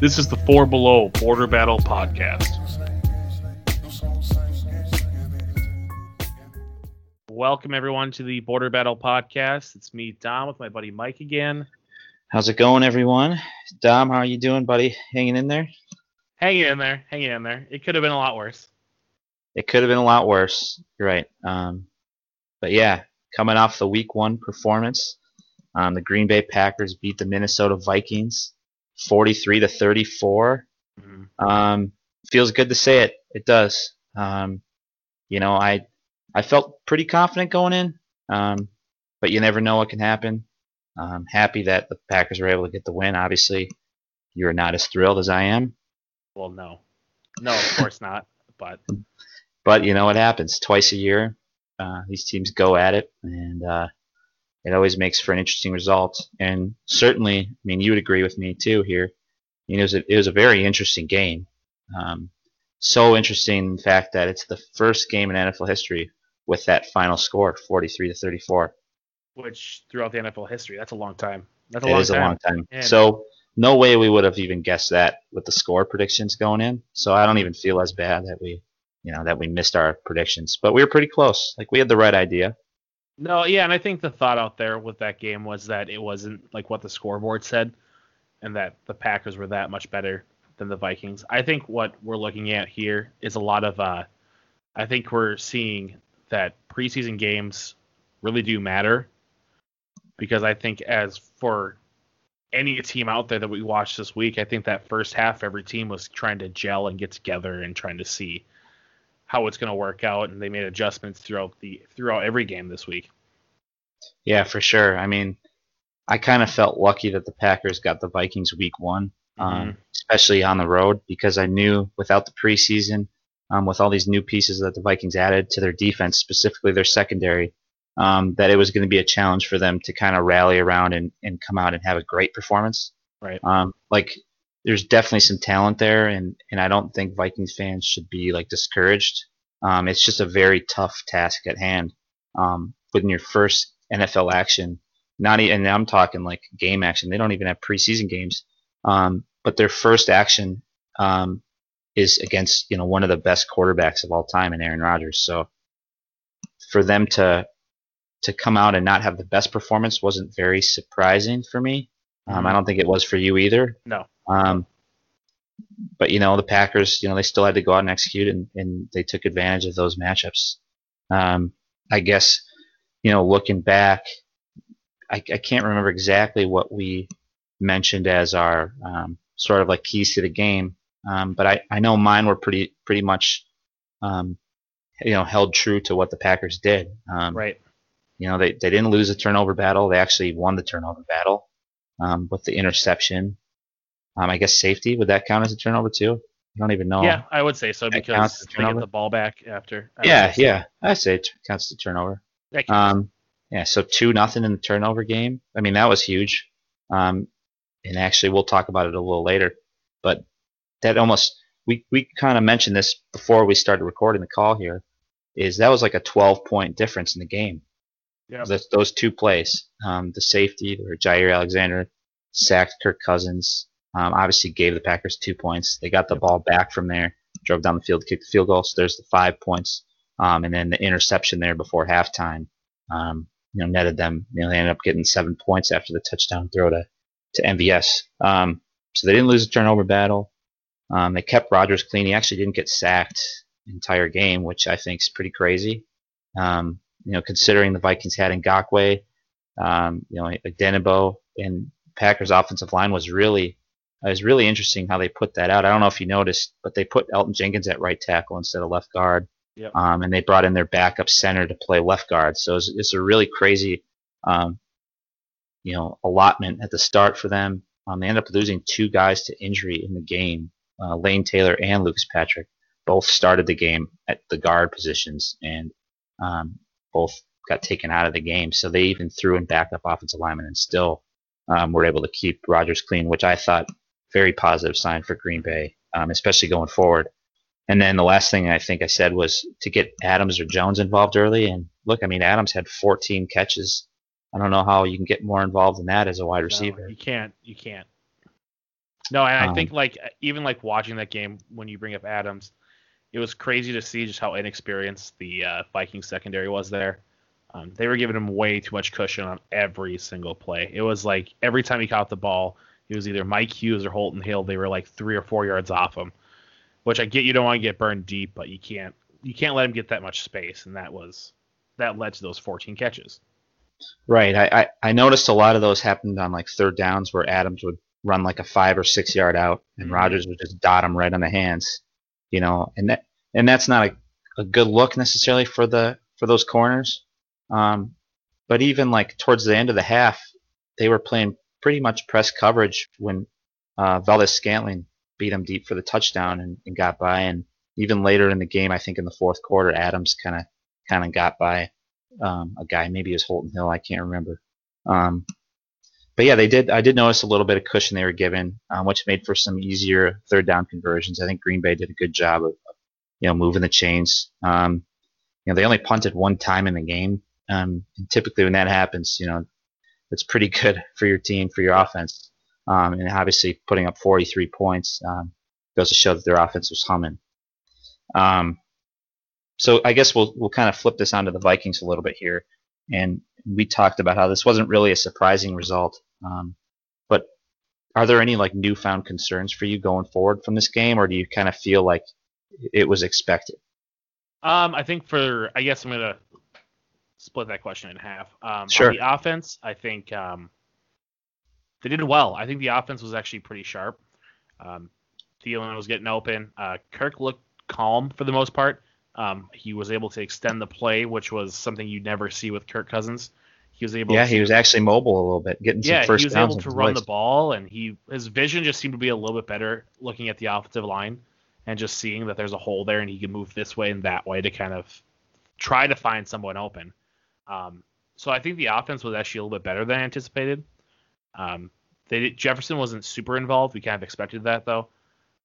This is the Four Below Border Battle Podcast. Welcome, everyone, to the Border Battle Podcast. It's me, Dom, with my buddy Mike again. How's it going, everyone? Dom, how are you doing, buddy? Hanging in there? Hanging in there, hanging in there. It could have been a lot worse. It could have been a lot worse. You're right. Um, but yeah, coming off the Week One performance, um, the Green Bay Packers beat the Minnesota Vikings, 43 to 34. Mhm. Um, feels good to say it. It does. Um, you know, I I felt pretty confident going in, um, but you never know what can happen. I'm happy that the Packers were able to get the win. Obviously, you're not as thrilled as I am, Well, no. No, of course not. But but you know what happens twice a year. Uh, these teams go at it, and uh, it always makes for an interesting result. And certainly, I mean, you would agree with me too here. You know, it was a, it was a very interesting game. Um, so interesting, in fact, that it's the first game in NFL history with that final score, 43 to 34. which throughout the NFL history, that's a long time. That's a It long is time. a long time. So no way we would have even guessed that with the score predictions going in. So I don't even feel as bad that we, you know, that we missed our predictions. But we were pretty close. Like we had the right idea. No, yeah, and I think the thought out there with that game was that it wasn't like what the scoreboard said, and that the Packers were that much better than the Vikings. I think what we're looking at here is a lot of. Uh, I think we're seeing that preseason games really do matter, because I think as for any team out there that we watched this week, I think that first half every team was trying to gel and get together and trying to see how it's going to work out, and they made adjustments throughout the throughout every game this week. Yeah, for sure. I mean, I kind of felt lucky that the Packers got the Vikings week one, um, especially on the road, because I knew without the preseason, um, with all these new pieces that the Vikings added to their defense, specifically their secondary, um, that it was going to be a challenge for them to kind of rally around and, and come out and have a great performance. Right. Um, like, there's definitely some talent there, and, and I don't think Vikings fans should be like discouraged. Um, it's just a very tough task at hand. Um, within your first NFL action, not even, and I'm talking like game action. They don't even have preseason games. Um, but their first action um, is against you know one of the best quarterbacks of all time in Aaron Rodgers. So for them to to come out and not have the best performance wasn't very surprising for me. Um, I don't think it was for you either. No. Um, but you know the Packers, you know they still had to go out and execute, and, and they took advantage of those matchups. Um, I guess you know looking back, I, I can't remember exactly what we mentioned as our um, sort of like keys to the game, um, but I, I know mine were pretty pretty much um, you know held true to what the Packers did. Um, Right. you know, they, they didn't lose the turnover battle. They actually won the turnover battle um, with the interception. Um, I guess safety would that count as a turnover too? I don't even know. Yeah, I would say so because they get the ball back after. I yeah, so. yeah. I say it counts as a turnover. Um, yeah, so two nothing in the turnover game. I mean, that was huge. Um, and actually, we'll talk about it a little later. But that almost we we kind of mentioned this before we started recording the call here. Is that was like a 12 point difference in the game. Yeah. Those, those two plays, um, the safety or Jaire Alexander sacked Kirk Cousins. Um, obviously gave the Packers two points. They got the ball back from there, drove down the field, kicked the field goal. So there's the five points. Um, and then the interception there before halftime, um, you know, netted them. You know, they ended up getting seven points after the touchdown throw to to MVS. Um, so they didn't lose the turnover battle. Um, they kept Rodgers clean. He actually didn't get sacked the entire game, which I think is pretty crazy. Um, you know, considering the Vikings had Ngakoue, um, you know, Denebo, and Packers' offensive line was really it was really interesting how they put that out. I don't know if you noticed, but they put Elgton Jenkins at right tackle instead of left guard. Yep. Um, and they brought in their backup center to play left guard. So it's, it's a really crazy, um, you know, allotment at the start for them. Um, they ended up losing two guys to injury in the game. Uh, Lane Taylor and Lucas Patrick both started the game at the guard positions, and um, both got taken out of the game. So they even threw in backup offensive linemen and still um, were able to keep Rodgers clean, which I thought very positive sign for Green Bay, um, especially going forward. And then the last thing I think I said was to get Adams or Jones involved early. And look, I mean, Adams had 14 catches. I don't know how you can get more involved than that as a wide No, receiver. you can't. You can't. No, and I Um, think like even like watching that game when you bring up Adams, it was crazy to see just how inexperienced the uh, Viking secondary was there. Um, they were giving him way too much cushion on every single play. It was like every time he caught the ball, it was either Mike Hughes or Holton Hill. They were like three or four yards off him, which I get. You don't want to get burned deep, but you can't you can't let him get that much space, and that was that led to those 14 catches. Right. I, I, I noticed a lot of those happened on like third downs where Adams would run like a five or six yard out and Mhm. Rodgers would just dot him right on the hands. You know, and that and that's not a, a good look necessarily for the for those corners. Um, but even like towards the end of the half, they were playing pretty much press coverage when uh, Valdes-Scantling beat him deep for the touchdown and, and got by. And even later in the game, I think in the fourth quarter, Adams kind of kind of got by um, a guy. Maybe it was Holton Hill. I can't remember. Um, but yeah, they did. I did notice a little bit of cushion they were given, um, which made for some easier third down conversions. I think Green Bay did a good job of, you know, moving the chains. Um, you know, they only punted one time in the game. Um, and typically, when that happens, you know, it's pretty good for your team, for your offense. Um, and obviously, putting up 43 points um, goes to show that their offense was humming. Um, so I guess we'll we'll kind of flip this onto the Vikings a little bit here, and we talked about how this wasn't really a surprising result. Um, but are there any like newfound concerns for you going forward from this game, or do you kind of feel like it was expected? Um, I think for I guess I'm gonna split that question in half. Um, Sure. The offense, I think um, they did well. I think the offense was actually pretty sharp. Um, Thielen was getting open. Uh, Kirk looked calm for the most part. Um, he was able to extend the play, which was something you'd never see with Kirk Cousins. He was able. Yeah, to, he was actually mobile a little bit, getting some first downs. yeah, he was able to run legs. the ball, and he his vision just seemed to be a little bit better looking at the offensive line and just seeing that there's a hole there and he can move this way and that way to kind of try to find someone open. Um, so I think the offense was actually a little bit better than anticipated. Um, they did, Jefferson wasn't super involved. We kind of expected that though,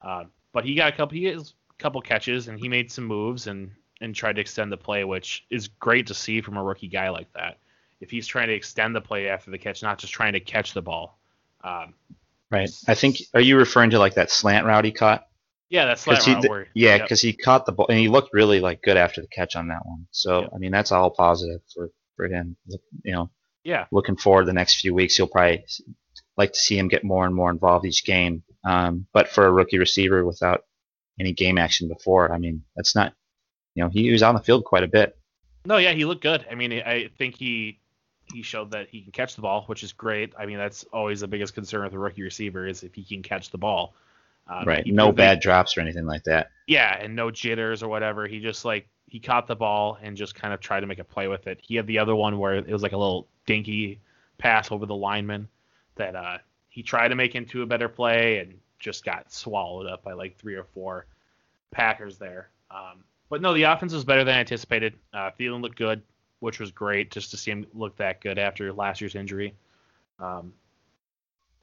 uh, but he got a couple he has a couple catches and he made some moves and and tried to extend the play, which is great to see from a rookie guy like that. If he's trying to extend the play after the catch, not just trying to catch the ball. Um, Right. I think. Are you referring to like that slant route he caught? Yeah, that's slant he, route yeah, yep. because he caught the ball and he looked really like good after the catch on that one. So Yep. I mean, that's all positive for for him. You know, yeah, looking forward the next few weeks, you'll probably like to see him get more and more involved each game. Um, but for a rookie receiver without any game action before, I mean, that's not. You know, he was on the field quite a bit. No, yeah, he looked good. I mean, I think he he showed that he can catch the ball, which is great. I mean, that's always the biggest concern with a rookie receiver is if he can catch the ball. Um, right. No that- bad drops or anything like that. yeah, and no jitters or whatever. He just like he caught the ball and just kind of tried to make a play with it. He had the other one where it was like a little dinky pass over the lineman that uh, he tried to make into a better play and just got swallowed up by like three or four Packers there. Um, but no, the offense was better than anticipated. Uh, Thielen looked good, which was great just to see him look that good after last year's injury. Um,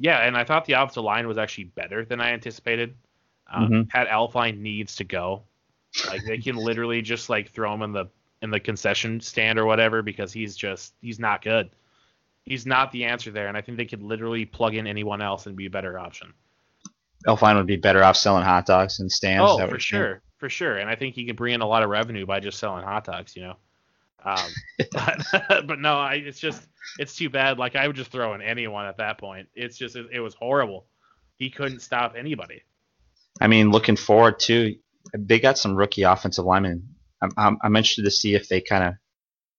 yeah, and I thought the offensive line was actually better than I anticipated. Um, Mhm. Pat Elflein needs to go. Like they can literally just like throw him in the in the concession stand or whatever because he's just he's not good. He's not the answer there, and I think they could literally plug in anyone else and be a better option. Elflein would be better off selling hot dogs and stands. Oh, for sure, for sure. And I think he could bring in a lot of revenue by just selling hot dogs, you know. Um, but, but no, I, it's just it's too bad. Like I would just throw in anyone at that point. It's just it, it was horrible. He couldn't stop anybody. I mean, looking forward to they got some rookie offensive linemen. I'm, I'm, I'm interested to see if they kind of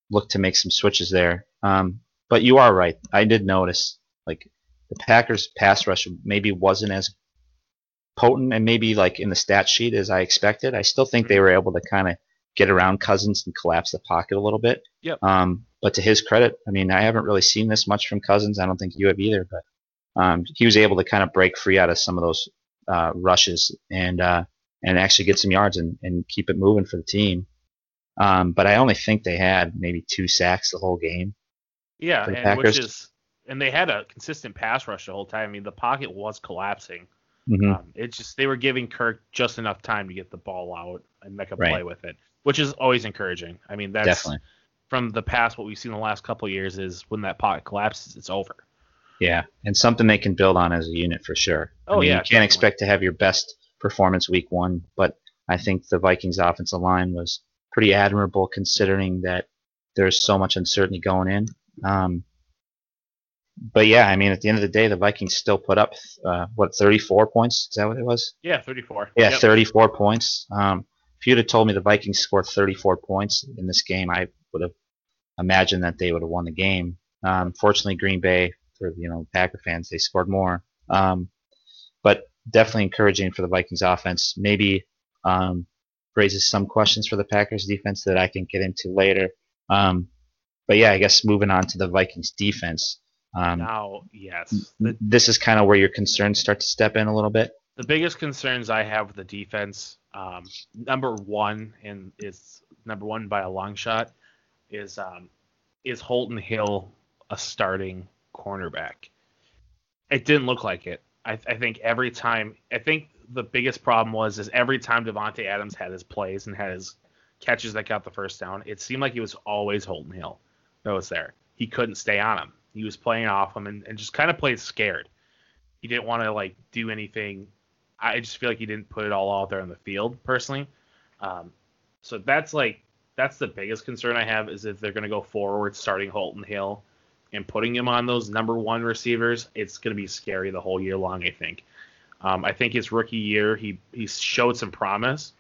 look to make some switches there. Um, but you are right. I did notice like the Packers pass rush maybe wasn't as potent and maybe like in the stat sheet as I expected. I still think they were able to kind of get around Cousins and collapse the pocket a little bit. Yep. Um, but to his credit, I mean, I haven't really seen this much from Cousins. I don't think you have either, but um, he was able to kind of break free out of some of those uh, rushes and uh, and actually get some yards and, and keep it moving for the team. Um, but I only think they had maybe two sacks the whole game. Yeah, and which is and they had a consistent pass rush the whole time. I mean, the pocket was collapsing. Mhm. Um, it's just they were giving Kirk just enough time to get the ball out and make a Right. play with it, which is always encouraging. I mean, that's Definitely. from the past what we've seen the last couple of years is when that pot collapses, it's over. Yeah, and something they can build on as a unit for sure. Oh I mean, yeah, you can't definitely. expect to have your best performance week one, but I think the Vikings offensive line was pretty admirable considering that there's so much uncertainty going in. Um, but yeah, I mean, at the end of the day, the Vikings still put up uh, what 34 points. Is that what it was? Yeah, 34. Yeah, Yep. 34 points. Um, if you'd have told me the Vikings scored 34 points in this game, I would have imagined that they would have won the game. Um, fortunately, Green Bay, for you know Packer fans, they scored more. Um, but definitely encouraging for the Vikings offense. Maybe um, raises some questions for the Packers defense that I can get into later. Um, but yeah, I guess moving on to the Vikings defense. Um, Now, yes. This is kind of where your concerns start to step in a little bit. The biggest concerns I have with the defense, um, number one, and is number one by a long shot, is um, is Holton Hill a starting cornerback? It didn't look like it. I, I think every time, I think the biggest problem was is every time Davante Adams had his plays and had his catches that got the first down, it seemed like he was always Holton Hill that was there. He couldn't stay on him. He was playing off him and, and just kind of played scared. He didn't want to like do anything I just feel like he didn't put it all out there on the field personally. Um, so that's like that's the biggest concern I have is if they're going to go forward starting Holton Hill and putting him on those number one receivers, it's going to be scary the whole year long. I think. Um, I think his rookie year he he showed some promise,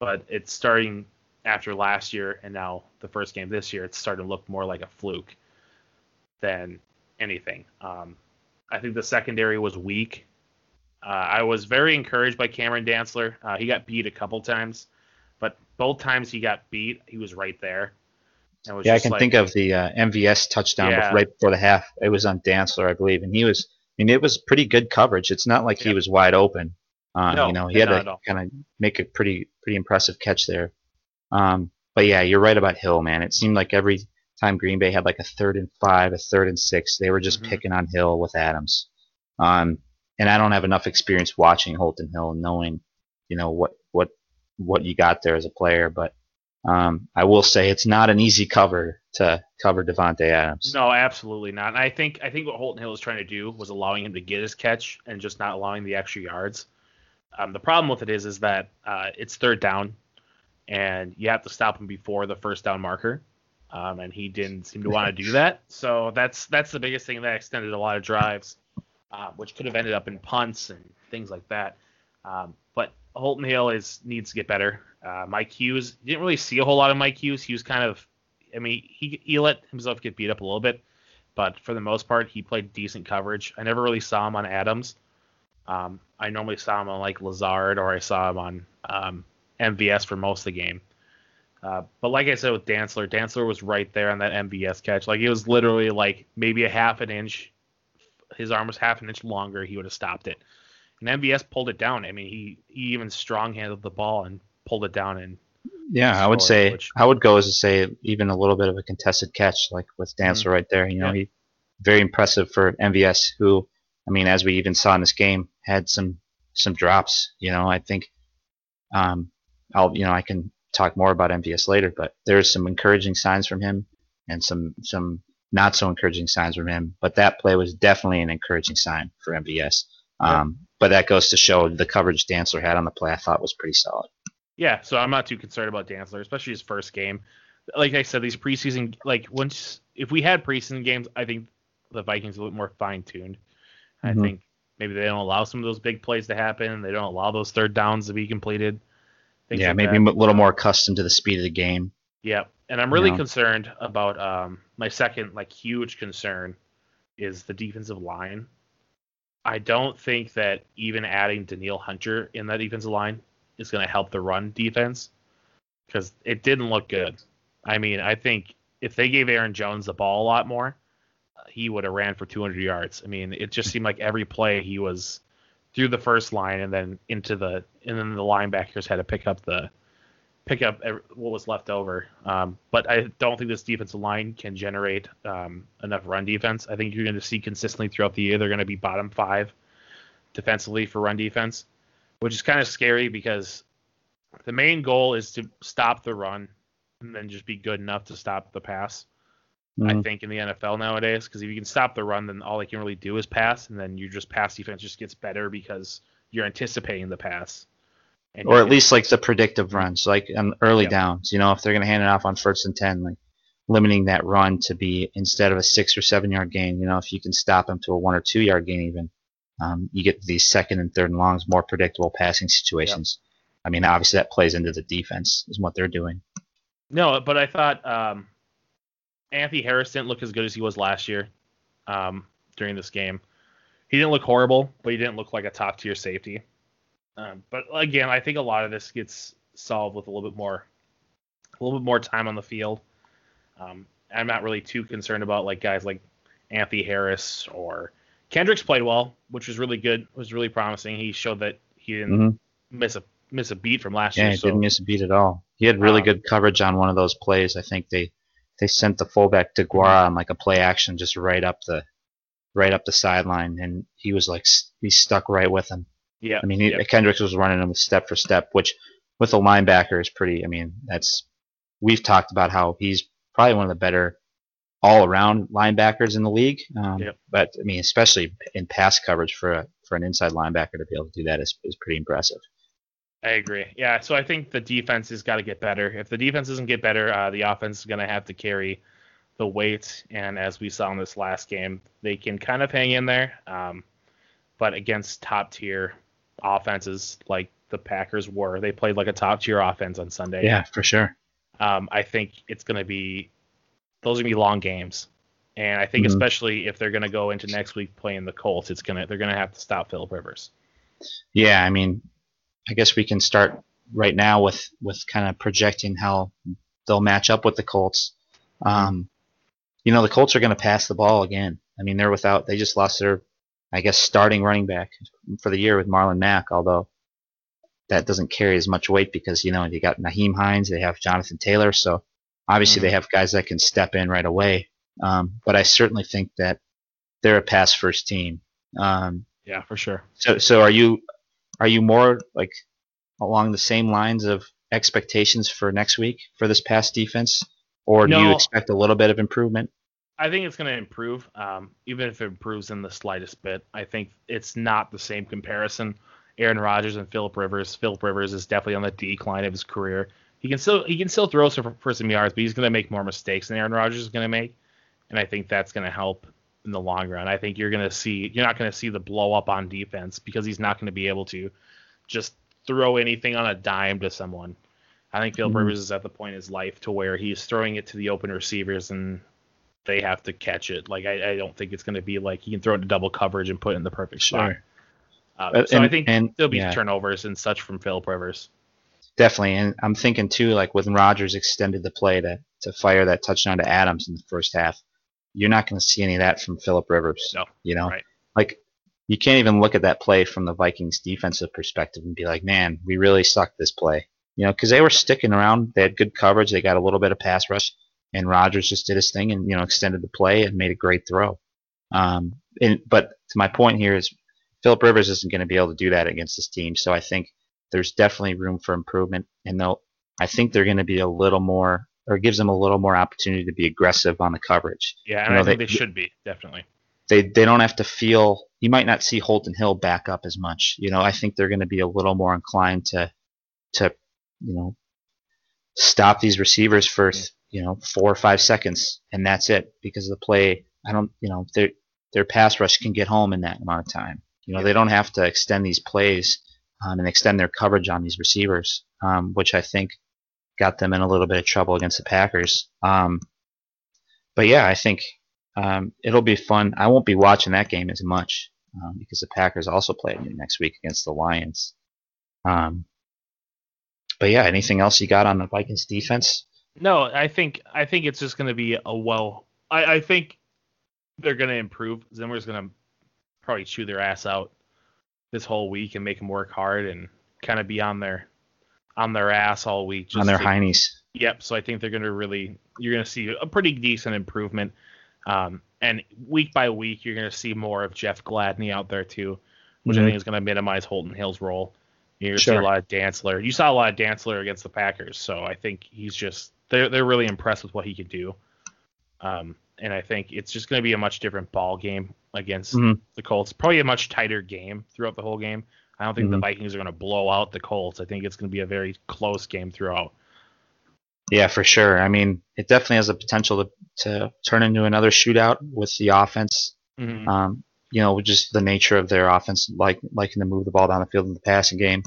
but it's starting after last year and now the first game this year, it's starting to look more like a fluke than anything. Um, I think the secondary was weak. Uh, I was very encouraged by Cameron Dantzler. Uh, he got beat a couple times, but both times he got beat, he was right there. Was Yeah, I can like- think of the uh, MVS touchdown Yeah. right before the half. It was on Dantzler, I believe, and he was. I mean, it was pretty good coverage. It's not like he was wide open. Uh, No, you know, he had to kind of make a pretty pretty impressive catch there. Um, but yeah, you're right about Hill, man. It seemed like every time Green Bay had like a third and five, a third and six, they were just Mhm. picking on Hill with Adams. Um, and I don't have enough experience watching Holton Hill and knowing, you know, what what what you got there as a player, but um, I will say it's not an easy cover to cover Davante Adams. No, absolutely not. And I think I think what Holton Hill was trying to do was allowing him to get his catch and just not allowing the extra yards. Um, the problem with it is is that uh, it's third down, and you have to stop him before the first down marker. Um, and he didn't seem to want to do that. So that's that's the biggest thing that extended a lot of drives, uh, which could have ended up in punts and things like that. Um, but Holton Hill is needs to get better. Uh, Mike Hughes didn't really see a whole lot of Mike Hughes. He was kind of, I mean, he he let himself get beat up a little bit, but for the most part, he played decent coverage. I never really saw him on Adams. Um, I normally saw him on like Lazard or I saw him on um, MVS for most of the game. Uh, but like I said with Dantzler, Dantzler was right there on that MVS catch. Like it was literally like maybe a half an inch. His arm was half an inch longer. He would have stopped it. And MVS pulled it down. I mean, he, he even strong handled the ball and pulled it down. And Yeah, I would say which- I would go as to say even a little bit of a contested catch, like with Dantzler right there. You know, Mm-hmm. Yeah. he very impressive for MVS, who I mean, as we even saw in this game, had some some drops. You know, I think um, I'll you know I can talk more about MVS later, but there's some encouraging signs from him and some some not so encouraging signs from him. But that play was definitely an encouraging sign for MVS. Yeah. Um, but that goes to show the coverage Dantzler had on the play. I thought was pretty solid. Yeah, so I'm not too concerned about Dantzler, especially his first game. Like I said, these preseason, like once if we had preseason games, I think the Vikings are a little more fine tuned. I Mhm. think maybe they don't allow some of those big plays to happen. They don't allow those third downs to be completed. yeah, like maybe that. a little more accustomed to the speed of the game. Yeah, and I'm really know. concerned about um, my second like huge concern is the defensive line. I don't think that even adding Danielle Hunter in that defensive line is going to help the run defense because it didn't look good. I mean, I think if they gave Aaron Jones the ball a lot more, he would have ran for 200 yards. I mean, it just seemed like every play he was through the first line and then into the and then the linebackers had to pick up the pick up what was left over. Um, but I don't think this defensive line can generate um, enough run defense. I think you're going to see consistently throughout the year they're going to be bottom five defensively for run defense, which is kind of scary because the main goal is to stop the run and then just be good enough to stop the pass. I Mhm. think in the NFL nowadays because if you can stop the run, then all they can really do is pass, and then you just pass defense just gets better because you're anticipating the pass. And or at least like the predictive runs, like on early Yeah. downs. You know, if they're going to hand it off on first and ten, like limiting that run to be instead of a six or seven yard gain. You know, if you can stop them to a one or two yard gain, even um, you get these second and third and longs, more predictable passing situations. I mean, obviously that plays into the defense is what they're doing. No, but I thought um, Anthony Harris didn't look as good as he was last year um, during this game. He didn't look horrible, but he didn't look like a top tier safety. Um, but again, I think a lot of this gets solved with a little bit more, a little bit more time on the field. Um, I'm not really too concerned about like guys like Anthony Harris or Kendricks played well, which was really good. Was really promising. He showed that he didn't Mhm. miss a miss a beat from last Yeah, year. he So didn't miss a beat at all. He had really Um, good coverage on one of those plays. I think they they sent the fullback to Guara on like a play action just right up the right up the sideline, and he was like he stuck right with him. Yeah, I mean, he, yep. Kendricks was running him step for step, which with a linebacker is pretty. I mean, that's we've talked about how he's probably one of the better all-around linebackers in the league. Um, Yep. But I mean, especially in pass coverage for a, for an inside linebacker to be able to do that is, is pretty impressive. I agree. Yeah, so I think the defense has got to get better. If the defense doesn't get better, uh, the offense is going to have to carry the weight. And as we saw in this last game, they can kind of hang in there. Um, but against top tier offenses like the Packers were, they played like a top tier offense on Sunday. Yeah, for sure. Um, I think it's going to be those are going to be long games. And I think Mhm. especially if they're going to go into next week playing the Colts, it's gonna they're going to have to stop Philip Rivers. Yeah, I mean, I guess we can start right now with with kind of projecting how they'll match up with the Colts. Um, you know, the Colts are going to pass the ball again. I mean, they're without. They just lost their, I guess, starting running back for the year with Marlon Mack. Although that doesn't carry as much weight because you know you got Nyheim Hines, they have Jonathan Taylor, so obviously they have guys that can step in right away. Um, but I certainly think that they're a pass first team. Um, Yeah, for sure. so, so are you are you more like along the same lines of expectations for next week for this pass defense, or do you expect a little bit of improvement? I think it's going to improve, um, even if it improves in the slightest bit. I think it's not the same comparison. Aaron Rodgers and Philip Rivers. Philip Rivers is definitely on the decline of his career. He can still he can still throw for, for some yards, but he's going to make more mistakes than Aaron Rodgers is going to make, and I think that's going to help in the long run. I think you're going to see you're not going to see the blow up on defense because he's not going to be able to just throw anything on a dime to someone. I think Philip Mhm. Rivers is at the point in his life to where he's throwing it to the open receivers and they have to catch it. Like I, I don't think it's going to be like he can throw it to double coverage and put it in the perfect spot. Sure. Uh, so I think and- there'll be yeah. turnovers and such from Philip Rivers. Definitely, and I'm thinking too, like when Rodgers extended the play to to fire that touchdown to Adams in the first half, you're not going to see any of that from Philip Rivers. No, you know, right. like you can't even look at that play from the Vikings defensive perspective and be like, man, we really sucked this play. You know, because they were sticking around, they had good coverage, they got a little bit of pass rush, and Rodgers just did his thing and you know extended the play and made a great throw. Um, and but to my point here is Philip Rivers isn't going to be able to do that against this team, so I think there's definitely room for improvement, and they'll I think they're going to be a little more or gives them a little more opportunity to be aggressive on the coverage Yeah, and You know, I think they- they, should be definitely. they they don't have to feel you might not see Holton Hill back up as much. You know, I think they're going to be a little more inclined to to you know stop these receivers for you know four or five seconds and that's it because the play I don't you know their their pass rush can get home in that amount of time. You know, they don't have to extend these plays um, and extend their coverage on these receivers, um, which I think got them in a little bit of trouble against the Packers. Um, but yeah, I think um, it'll be fun. I won't be watching that game as much um, because the Packers also play next week against the Lions. Um, but yeah, anything else you got on the Vikings defense? No, I think I think it's just going to be a well. I, I think they're going to improve. Zimmer's going to probably chew their ass out this whole week and make them work hard and kind of be on their on their ass all week. Just on their to- heinies. Yep. So I think they're going to really, you're going to see a pretty decent improvement. Um, and week by week, you're going to see more of Jeff Gladney out there too, which I Mhm. think is going to minimize Holton Hill's role. You're going to see a lot of Dantzler. You saw a lot of Dantzler against the Packers, so I think he's just they're they're really impressed with what he can do. Um, and I think it's just going to be a much different ball game against Mhm. the Colts. Probably a much tighter game throughout the whole game. I don't think the Mhm. Vikings are going to blow out the Colts. I think it's going to be a very close game throughout. Yeah, for sure. I mean, it definitely has the potential to, to turn into another shootout with the offense. Mhm. Um, you know, just the nature of their offense, like liking to move the ball down the field in the passing game.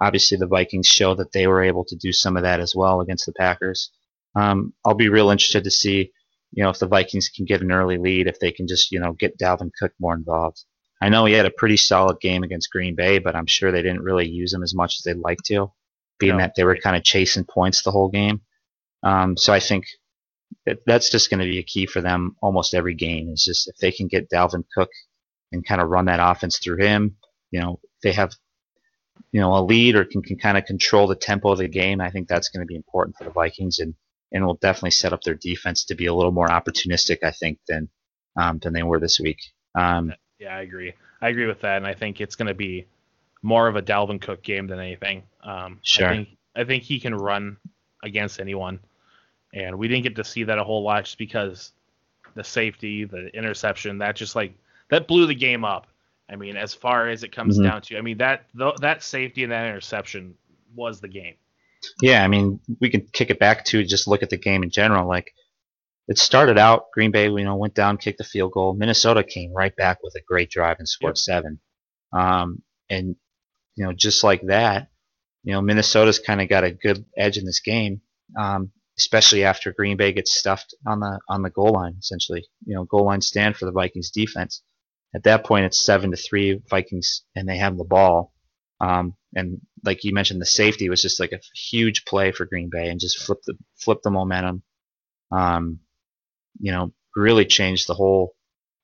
Obviously, the Vikings show that they were able to do some of that as well against the Packers. Um, I'll be real interested to see, you know, if the Vikings can get an early lead, if they can just, you know, get Dalvin Cook more involved. I know he had a pretty solid game against Green Bay, but I'm sure they didn't really use him as much as they'd like to, being No. that they were kind of chasing points the whole game. Um, so I think that that's just going to be a key for them almost every game. Is just if they can get Dalvin Cook and kind of run that offense through him, you know, if they have you know a lead or can, can kind of control the tempo of the game. I think that's going to be important for the Vikings and and will definitely set up their defense to be a little more opportunistic. I think than um, than they were this week. Um, Yeah, I agree. I agree with that, and I think it's going to be more of a Dalvin Cook game than anything. Um, Sure. I think, I think he can run against anyone, and we didn't get to see that a whole lot just because the safety, the interception, that just like that blew the game up. I mean, as far as it comes Mhm. down to, I mean that th- that safety and that interception was the game. Yeah, I mean, we can kick it back to just look at the game in general. Like, it started out, Green Bay, you know, went down, kicked the field goal. Minnesota came right back with a great drive and scored Yep. seven. Um, and, you know, just like that, you know, Minnesota's kind of got a good edge in this game, um, especially after Green Bay gets stuffed on the on the goal line, essentially. You know, goal line stand for the Vikings defense. At that point, it's seven to three Vikings, and they have the ball. Um, and like you mentioned, the safety was just like a huge play for Green Bay and just flipped the flipped the momentum. Um, you know, really changed the whole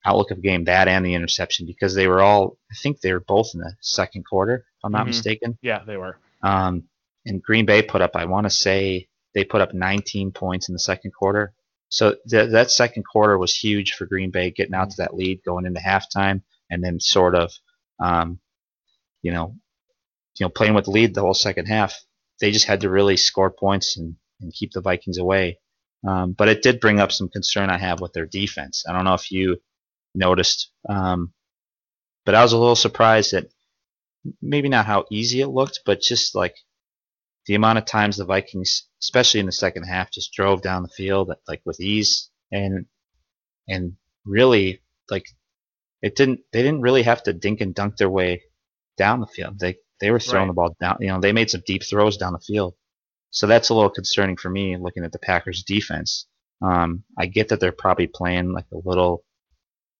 outlook of the game. That and the interception because they were all, I think they were both in the second quarter, if I'm not Mhm. mistaken. Yeah, they were. Um, and Green Bay put up, I want to say, they put up 19 points in the second quarter. So th- that second quarter was huge for Green Bay, getting out to that lead, going into halftime, and then sort of, um, you know, you know, playing with the lead the whole second half. They just had to really score points and, and keep the Vikings away. Um, but it did bring up some concern I have with their defense. I don't know if you noticed, um, but I was a little surprised at maybe not how easy it looked, but just like the amount of times the Vikings, especially in the second half, just drove down the field like with ease and and really like it didn't they didn't really have to dink and dunk their way down the field. They they were throwing Right. the ball down. You know, they made some deep throws down the field. So that's a little concerning for me looking at the Packers defense. Um, I get that they're probably playing like a little,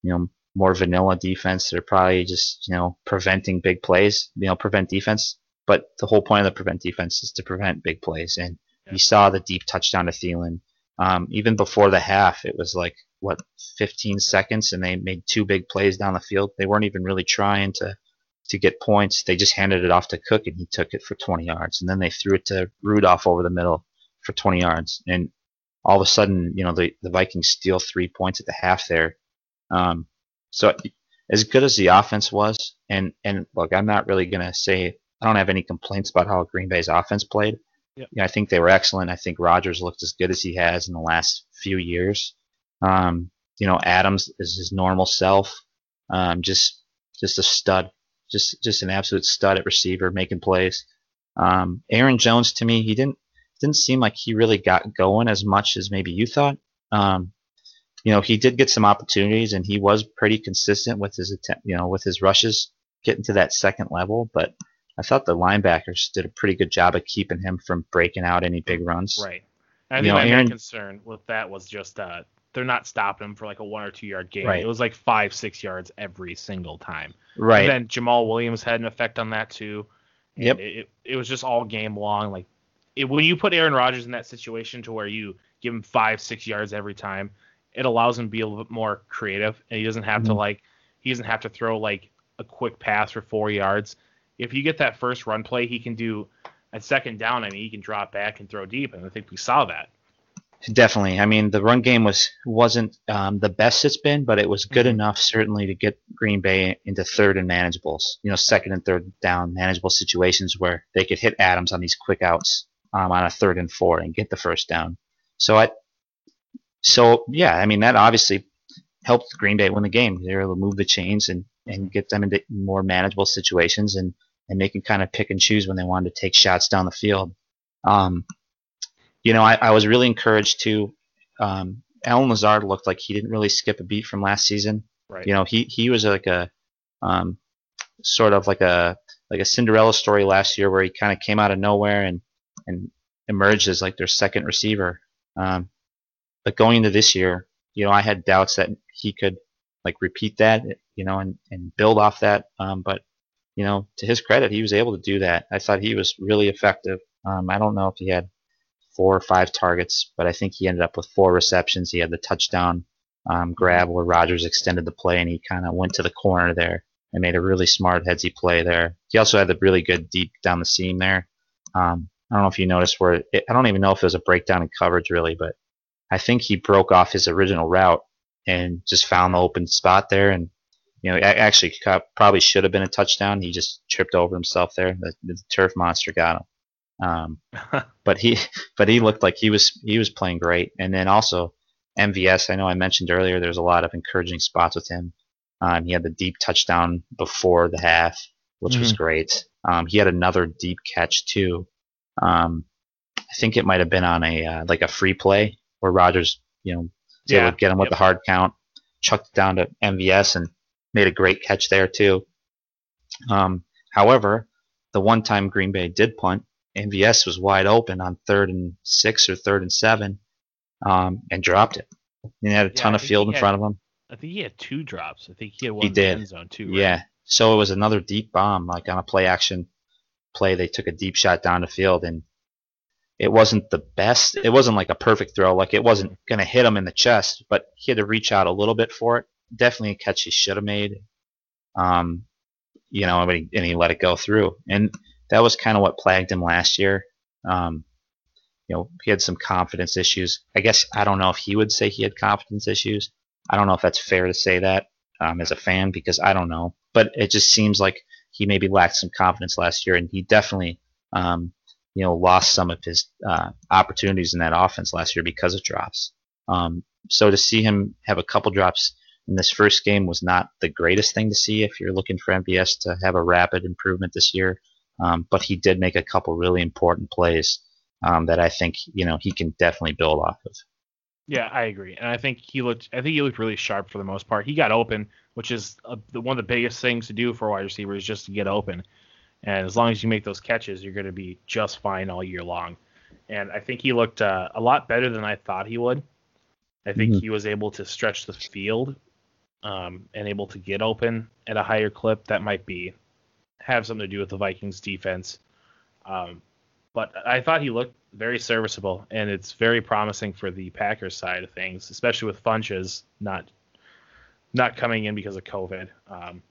you know, more vanilla defense. They're probably just, you know, preventing big plays, you know, prevent defense. But the whole point of the prevent defense is to prevent big plays. And Yeah. you saw the deep touchdown to Thielen. Um, even before the half, it was like, what, 15 seconds, and they made two big plays down the field. They weren't even really trying to to get points. They just handed it off to Cook, and he took it for 20 yards. And then they threw it to Rudolph over the middle for 20 yards. And all of a sudden, you know, the, the Vikings steal three points at the half there. Um, so as good as the offense was, and and look, I'm not really gonna say I don't have any complaints about how Green Bay's offense played. Yep. Yeah, I think they were excellent. I think Rodgers looked as good as he has in the last few years. Um, you know, Adams is his normal self. Um, just just a stud, just just an absolute stud at receiver, making plays. Um, Aaron Jones to me, he didn't didn't seem like he really got going as much as maybe you thought. Um, you know, he did get some opportunities and he was pretty consistent with his attempt, you know, with his rushes getting to that second level. But I thought the linebackers did a pretty good job of keeping him from breaking out any big runs. Right. I You think know, my main concern with that was just uh, they're not stopping him for like a one or two yard gain. Right. It was like five, six yards every single time. Right. And then Jamaal Williams had an effect on that too. Yep. It, it, it was just all game long. Like it, when you put Aaron Rodgers in that situation to where you give him five, six yards every time, it allows him to be a little bit more creative, and he doesn't have to Mhm. like he doesn't have to throw like a quick pass for four yards. If you get that first run play, he can do at second down. I mean, he can drop back and throw deep, and I think we saw that. Definitely. I mean, the run game was wasn't um, the best it's been, but it was good Mhm. enough certainly to get Green Bay into third and manageables. You know, second and third down manageable situations where they could hit Adams on these quick outs um, on a third and four and get the first down. So I, so yeah, I mean that obviously helped Green Bay win the game. They were able to move the chains and, and get them into more manageable situations and, and they can kind of pick and choose when they wanted to take shots down the field. Um, you know, I, I was really encouraged to um, Allen Lazard looked like he didn't really skip a beat from last season. Right. You know, he, he was like a um, sort of like a like a Cinderella story last year where he kind of came out of nowhere and and emerged as like their second receiver. Um, but going into this year, you know, I had doubts that he could like repeat that, you know, and, and build off that. Um, but you know, to his credit, he was able to do that. I thought he was really effective. Um, I don't know if he had four or five targets, but I think he ended up with four receptions. He had the touchdown um, grab where Rodgers extended the play and he kind of went to the corner there and made a really smart headsy play there. He also had the really good deep down the seam there. Um, I don't know if you noticed where it, I don't even know if it was a breakdown in coverage really, but I think he broke off his original route and just found the open spot there. And you know, actually probably should have been a touchdown. He just tripped over himself there. The, the turf monster got him. Um, but he, but he looked like he was he was playing great. And then also MVS. I know I mentioned earlier there's a lot of encouraging spots with him. Um, he had the deep touchdown before the half, which mm-hmm. was great. Um, he had another deep catch too. Um, I think it might have been on a uh, like a free play where Rodgers, you know, yeah. get him with yep. the hard count, chucked it down to MVS and made a great catch there too. Um, however, the one time Green Bay did punt, MVS was wide open on third and six or third and seven, um, and dropped it. And he had a yeah, ton of field in had, front of him. I think he had two drops. I think he had one he in did. the end zone too. Right? Yeah. So it was another deep bomb, like on a play action play. They took a deep shot down the field, and it wasn't the best. It wasn't like a perfect throw. Like it wasn't going to hit him in the chest, but he had to reach out a little bit for it. Definitely a catch he should have made. Um, you know, and he, and he let it go through, and that was kind of what plagued him last year. Um, you know, he had some confidence issues. I guess I don't know if he would say he had confidence issues. I don't know if that's fair to say that um, as a fan because I don't know. But it just seems like he maybe lacked some confidence last year, and he definitely, um, you know, lost some of his uh, opportunities in that offense last year because of drops. Um, so to see him have a couple drops in this first game was not the greatest thing to see if you're looking for MVS to have a rapid improvement this year. Um, but he did make a couple really important plays um, that I think you know he can definitely build off of. Yeah, I agree, and I think he looked. I think he looked really sharp for the most part. He got open, which is a, the, one of the biggest things to do for a wide receiver is just to get open. And as long as you make those catches, you're going to be just fine all year long. And I think he looked uh, a lot better than I thought he would. I think mm-hmm. he was able to stretch the field um, and able to get open at a higher clip. That might be have something to do with the Vikings defense. Um, but I thought he looked very serviceable, and it's very promising for the Packers side of things, especially with Funchess not not coming in because of COVID. Um,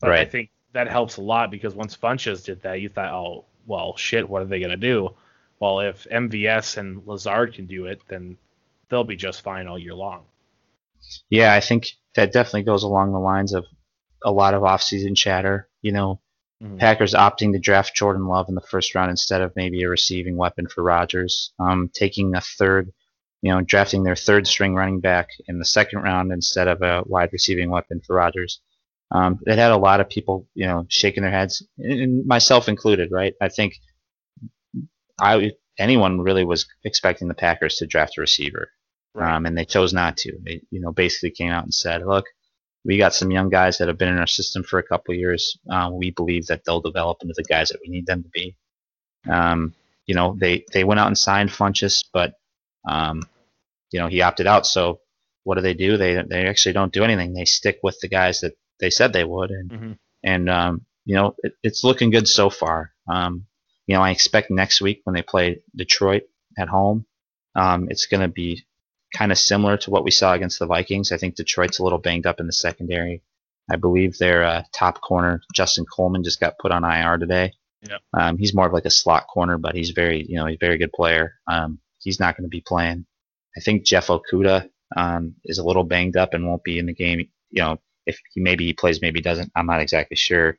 but right. I think that helps a lot because once Funchess did that, you thought, oh, well, shit, what are they gonna do? Well, if MVS and Lazard can do it, then they'll be just fine all year long. Yeah, I think that definitely goes along the lines of a lot of offseason chatter. You know, Mm-hmm. Packers opting to draft Jordan Love in the first round instead of maybe a receiving weapon for Rodgers. Um, taking a third, you know, drafting their third string running back in the second round instead of a wide receiving weapon for Rodgers. Um, it had a lot of people, you know, shaking their heads, and myself included. Right? I think I anyone really was expecting the Packers to draft a receiver, right. um, and they chose not to. They, you know, basically came out and said, "Look, we got some young guys that have been in our system for a couple years. Um, we believe that they'll develop into the guys that we need them to be. Um, you know, they, they went out and signed Funchess, but, um, you know, he opted out. So what do they do? They, they actually don't do anything. They stick with the guys that they said they would. And, mm-hmm. and, um, you know, it, it's looking good so far. Um, you know, I expect next week when they play Detroit at home, um, it's going to be kind of similar to what we saw against the Vikings. I think Detroit's a little banged up in the secondary. I believe their uh, top corner, Justin Coleman, just got put on IR today. Yep. Um, he's more of like a slot corner, but he's very, you know, he's a very good player. Um, he's not going to be playing. I think Jeff Okudah um, is a little banged up and won't be in the game. You know, if he maybe he plays, maybe he doesn't. I'm not exactly sure,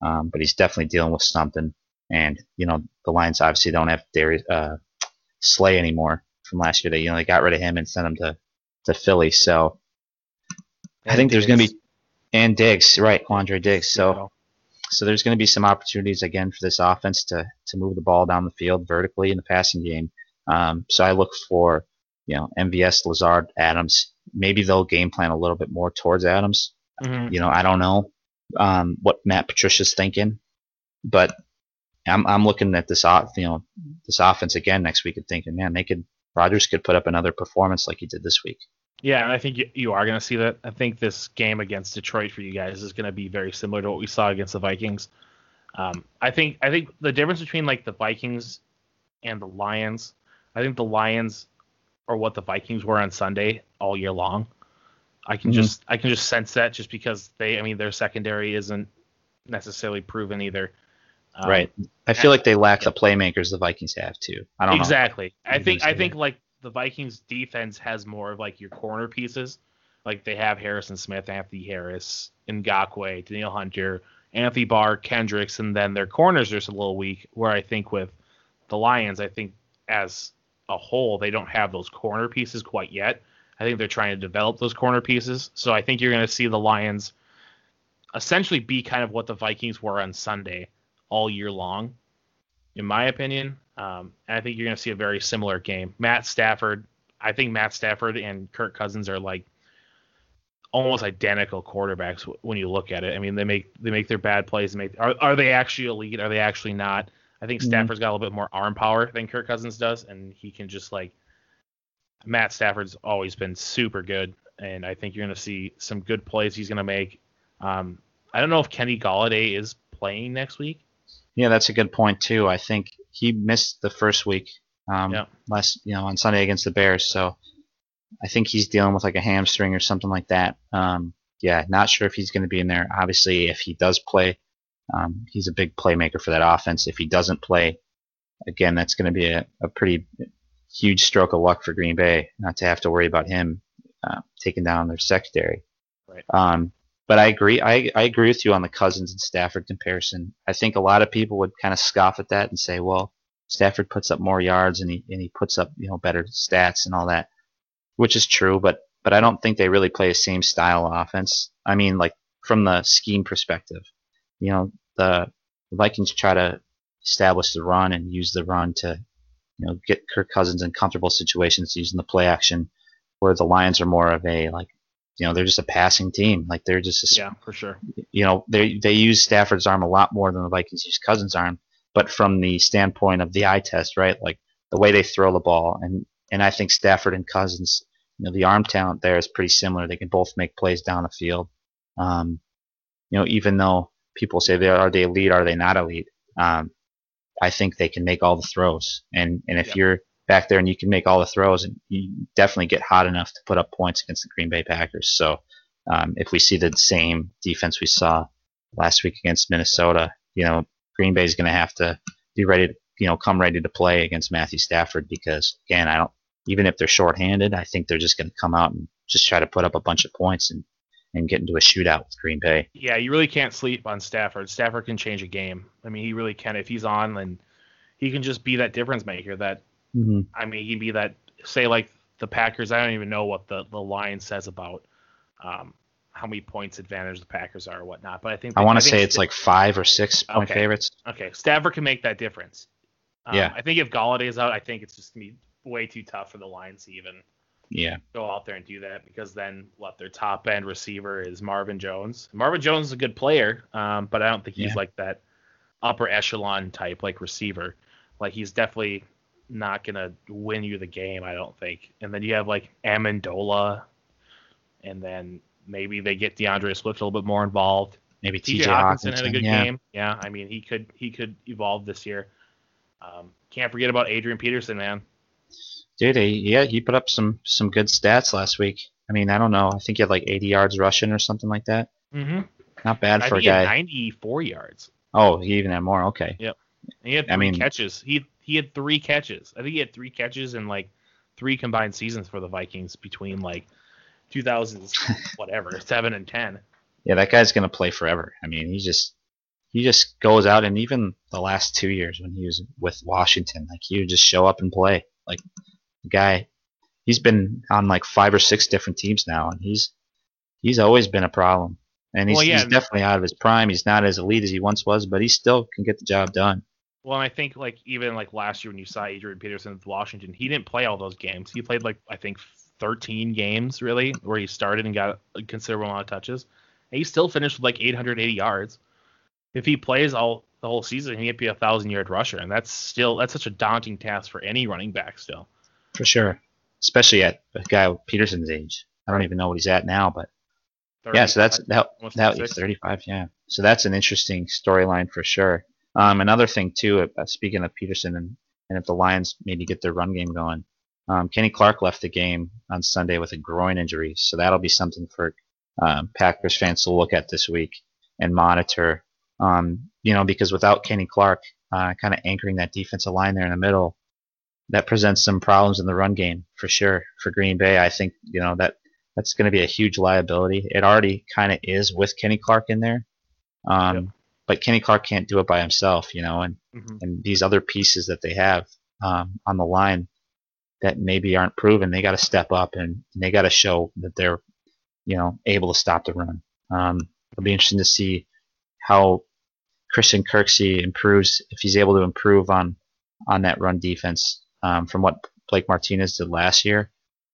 um, but he's definitely dealing with something. And you know, the Lions obviously don't have Darius uh, Slay anymore from last year. They you know they got rid of him and sent him to to Philly. So I think there's going to be and Diggs, right, Quandre Diggs. So so there's going to be some opportunities again for this offense to to move the ball down the field vertically in the passing game. Um, so I look for you know MVS, Lazard, Adams. Maybe they'll game plan a little bit more towards Adams. Mhm. You know, I don't know um, what Matt Patricia's thinking, but I'm I'm looking at this off you know this offense again next week and thinking, man, they could Rodgers could put up another performance like he did this week. Yeah, and I think you, you are going to see that. I think this game against Detroit for you guys is going to be very similar to what we saw against the Vikings. Um, I think I think the difference between like the Vikings and the Lions, I think the Lions are what the Vikings were on Sunday all year long. I can Mhm. just I can just sense that just because they I mean their secondary isn't necessarily proven either. Um, right. I feel like they lack the playmakers the Vikings have too. I don't know. exactly. I think I think like the Vikings defense has more of like your corner pieces. Like they have Harrison Smith, Anthony Harris, Ngakoue, Danielle Hunter, Anthony Barr, Kendricks, and then their corners are just a little weak. Where I think with the Lions, I think as a whole, they don't have those corner pieces quite yet. I think they're trying to develop those corner pieces. So I think you're going to see the Lions essentially be kind of what the Vikings were on Sunday all year long, in my opinion. Um, and I think you're going to see a very similar game. Matt Stafford, I think Matt Stafford and Kirk Cousins are like almost identical quarterbacks when you look at it. I mean, they make they make their bad plays. Make are are they actually elite? Are they actually not? I think Mhm. Stafford's got a little bit more arm power than Kirk Cousins does, and he can just like Matt Stafford's always been super good, and I think you're going to see some good plays he's going to make. Um, I don't know if Kenny Golladay is playing next week. Yeah, that's a good point too. I think he missed the first week um, Yeah. last you know on Sunday against the Bears, so I think he's dealing with like a hamstring or something like that. Um, yeah, not sure if he's going to be in there. Obviously, if he does play, um, he's a big playmaker for that offense. If he doesn't play, again, that's going to be a, a pretty huge stroke of luck for Green Bay not to have to worry about him uh, taking down their secondary. Right. Um, but I agree. I, I agree with you on the Cousins and Stafford comparison. I think a lot of people would kind of scoff at that and say, well, Stafford puts up more yards and he and he puts up you know better stats and all that, which is true. But but I don't think they really play the same style of offense. I mean, like from the scheme perspective, you know, the Vikings try to establish the run and use the run to you know get Kirk Cousins in comfortable situations using the play action, where the Lions are more of a like you know they're just a passing team. Like they're just a Yeah, for sure. you know they they use Stafford's arm a lot more than the Vikings use Cousins' arm. But from the standpoint of the eye test, right, like the way they throw the ball, and and I think Stafford and Cousins, you know, the arm talent there is pretty similar. They can both make plays down the field. Um, you know, even though people say they are they elite, are they not elite? Um, I think they can make all the throws, and and if Yeah. you're back there and you can make all the throws, and you definitely get hot enough to put up points against the Green Bay Packers. So um, if we see the same defense we saw last week against Minnesota, you know, Green Bay is going to have to be ready to, you know, come ready to play against Matthew Stafford because again, I don't, even if they're shorthanded, I think they're just going to come out and just try to put up a bunch of points and, and get into a shootout with Green Bay. Yeah, you really can't sleep on Stafford. Stafford can change a game. I mean, he really can if he's on, then he can just be that difference maker. That Mm-hmm. I mean, he can be that. Say like the Packers. I don't even know what the the line says about um, how many points advantage the Packers are or whatnot. But I think I want to say it's like five or six point Okay. favorites. okay, Stafford can make that difference. Um, Yeah. I think if Golladay is out, I think it's just gonna be way too tough for the Lions to even Yeah. go out there and do that because then what their top end receiver is Marvin Jones. Marvin Jones is a good player, um, but I don't think he's Yeah. like that upper echelon type like receiver. Like he's definitely not gonna win you the game, I don't think. And then you have like Amendola, and then maybe they get D'Andre Swift a little bit more involved. Maybe TJ Hockenson had a good yeah. game. Yeah, I mean he could he could evolve this year. Um, can't forget about Adrian Peterson, man. Dude, he, yeah, he put up some some good stats last week. I mean, I don't know. I think he had like 80 yards rushing or something like that. Mm-hmm. Not bad I for a think he had guy. 94 yards. Oh, he even had more. Okay. And he had I mean- catches. He he had three catches. I think he had three catches in like three combined seasons for the Vikings between like 2000s whatever seven and ten. Yeah, that guy's gonna play forever. I mean, he just he just goes out and even the last two years when he was with Washington, like he would just show up and play. Like the guy, he's been on like five or six different teams now, and he's he's always been a problem. And he's, Well, yeah, he's definitely out of his prime. He's not as elite as he once was, but he still can get the job done. Well, and I think like even like last year when you saw Adrian Peterson with Washington, he didn't play all those games. He played like I think 13 games really, where he started and got a considerable amount of touches, and he still finished with like 880 yards. If he plays all the whole season, he'd be a thousand yard rusher, and that's still that's such a daunting task for any running back still. For sure. Especially at a guy with Peterson's age. I don't even know what he's at now, but yeah, so that's that, that 36. 35, yeah. So that's an interesting storyline for sure. Um, another thing too, uh, speaking of Peterson and, and if the Lions maybe get their run game going, um, Kenny Clark left the game on Sunday with a groin injury, so that'll be something for um, Packers fans to look at this week and monitor. Um, you know, because without Kenny Clark, uh, kind of anchoring that defensive line there in the middle, that presents some problems in the run game for sure for Green Bay. I think you know that that's going to be a huge liability. It already kind of is with Kenny Clark in there, um, Yep. But Kenny Clark can't do it by himself, you know, and Mhm. and these other pieces that they have um, on the line that maybe aren't proven, they got to step up and they got to show that they're you know able to stop the run. Um, it'll be interesting to see how Christian Kirksey improves if he's able to improve on on that run defense um, from what Blake Martinez did last year.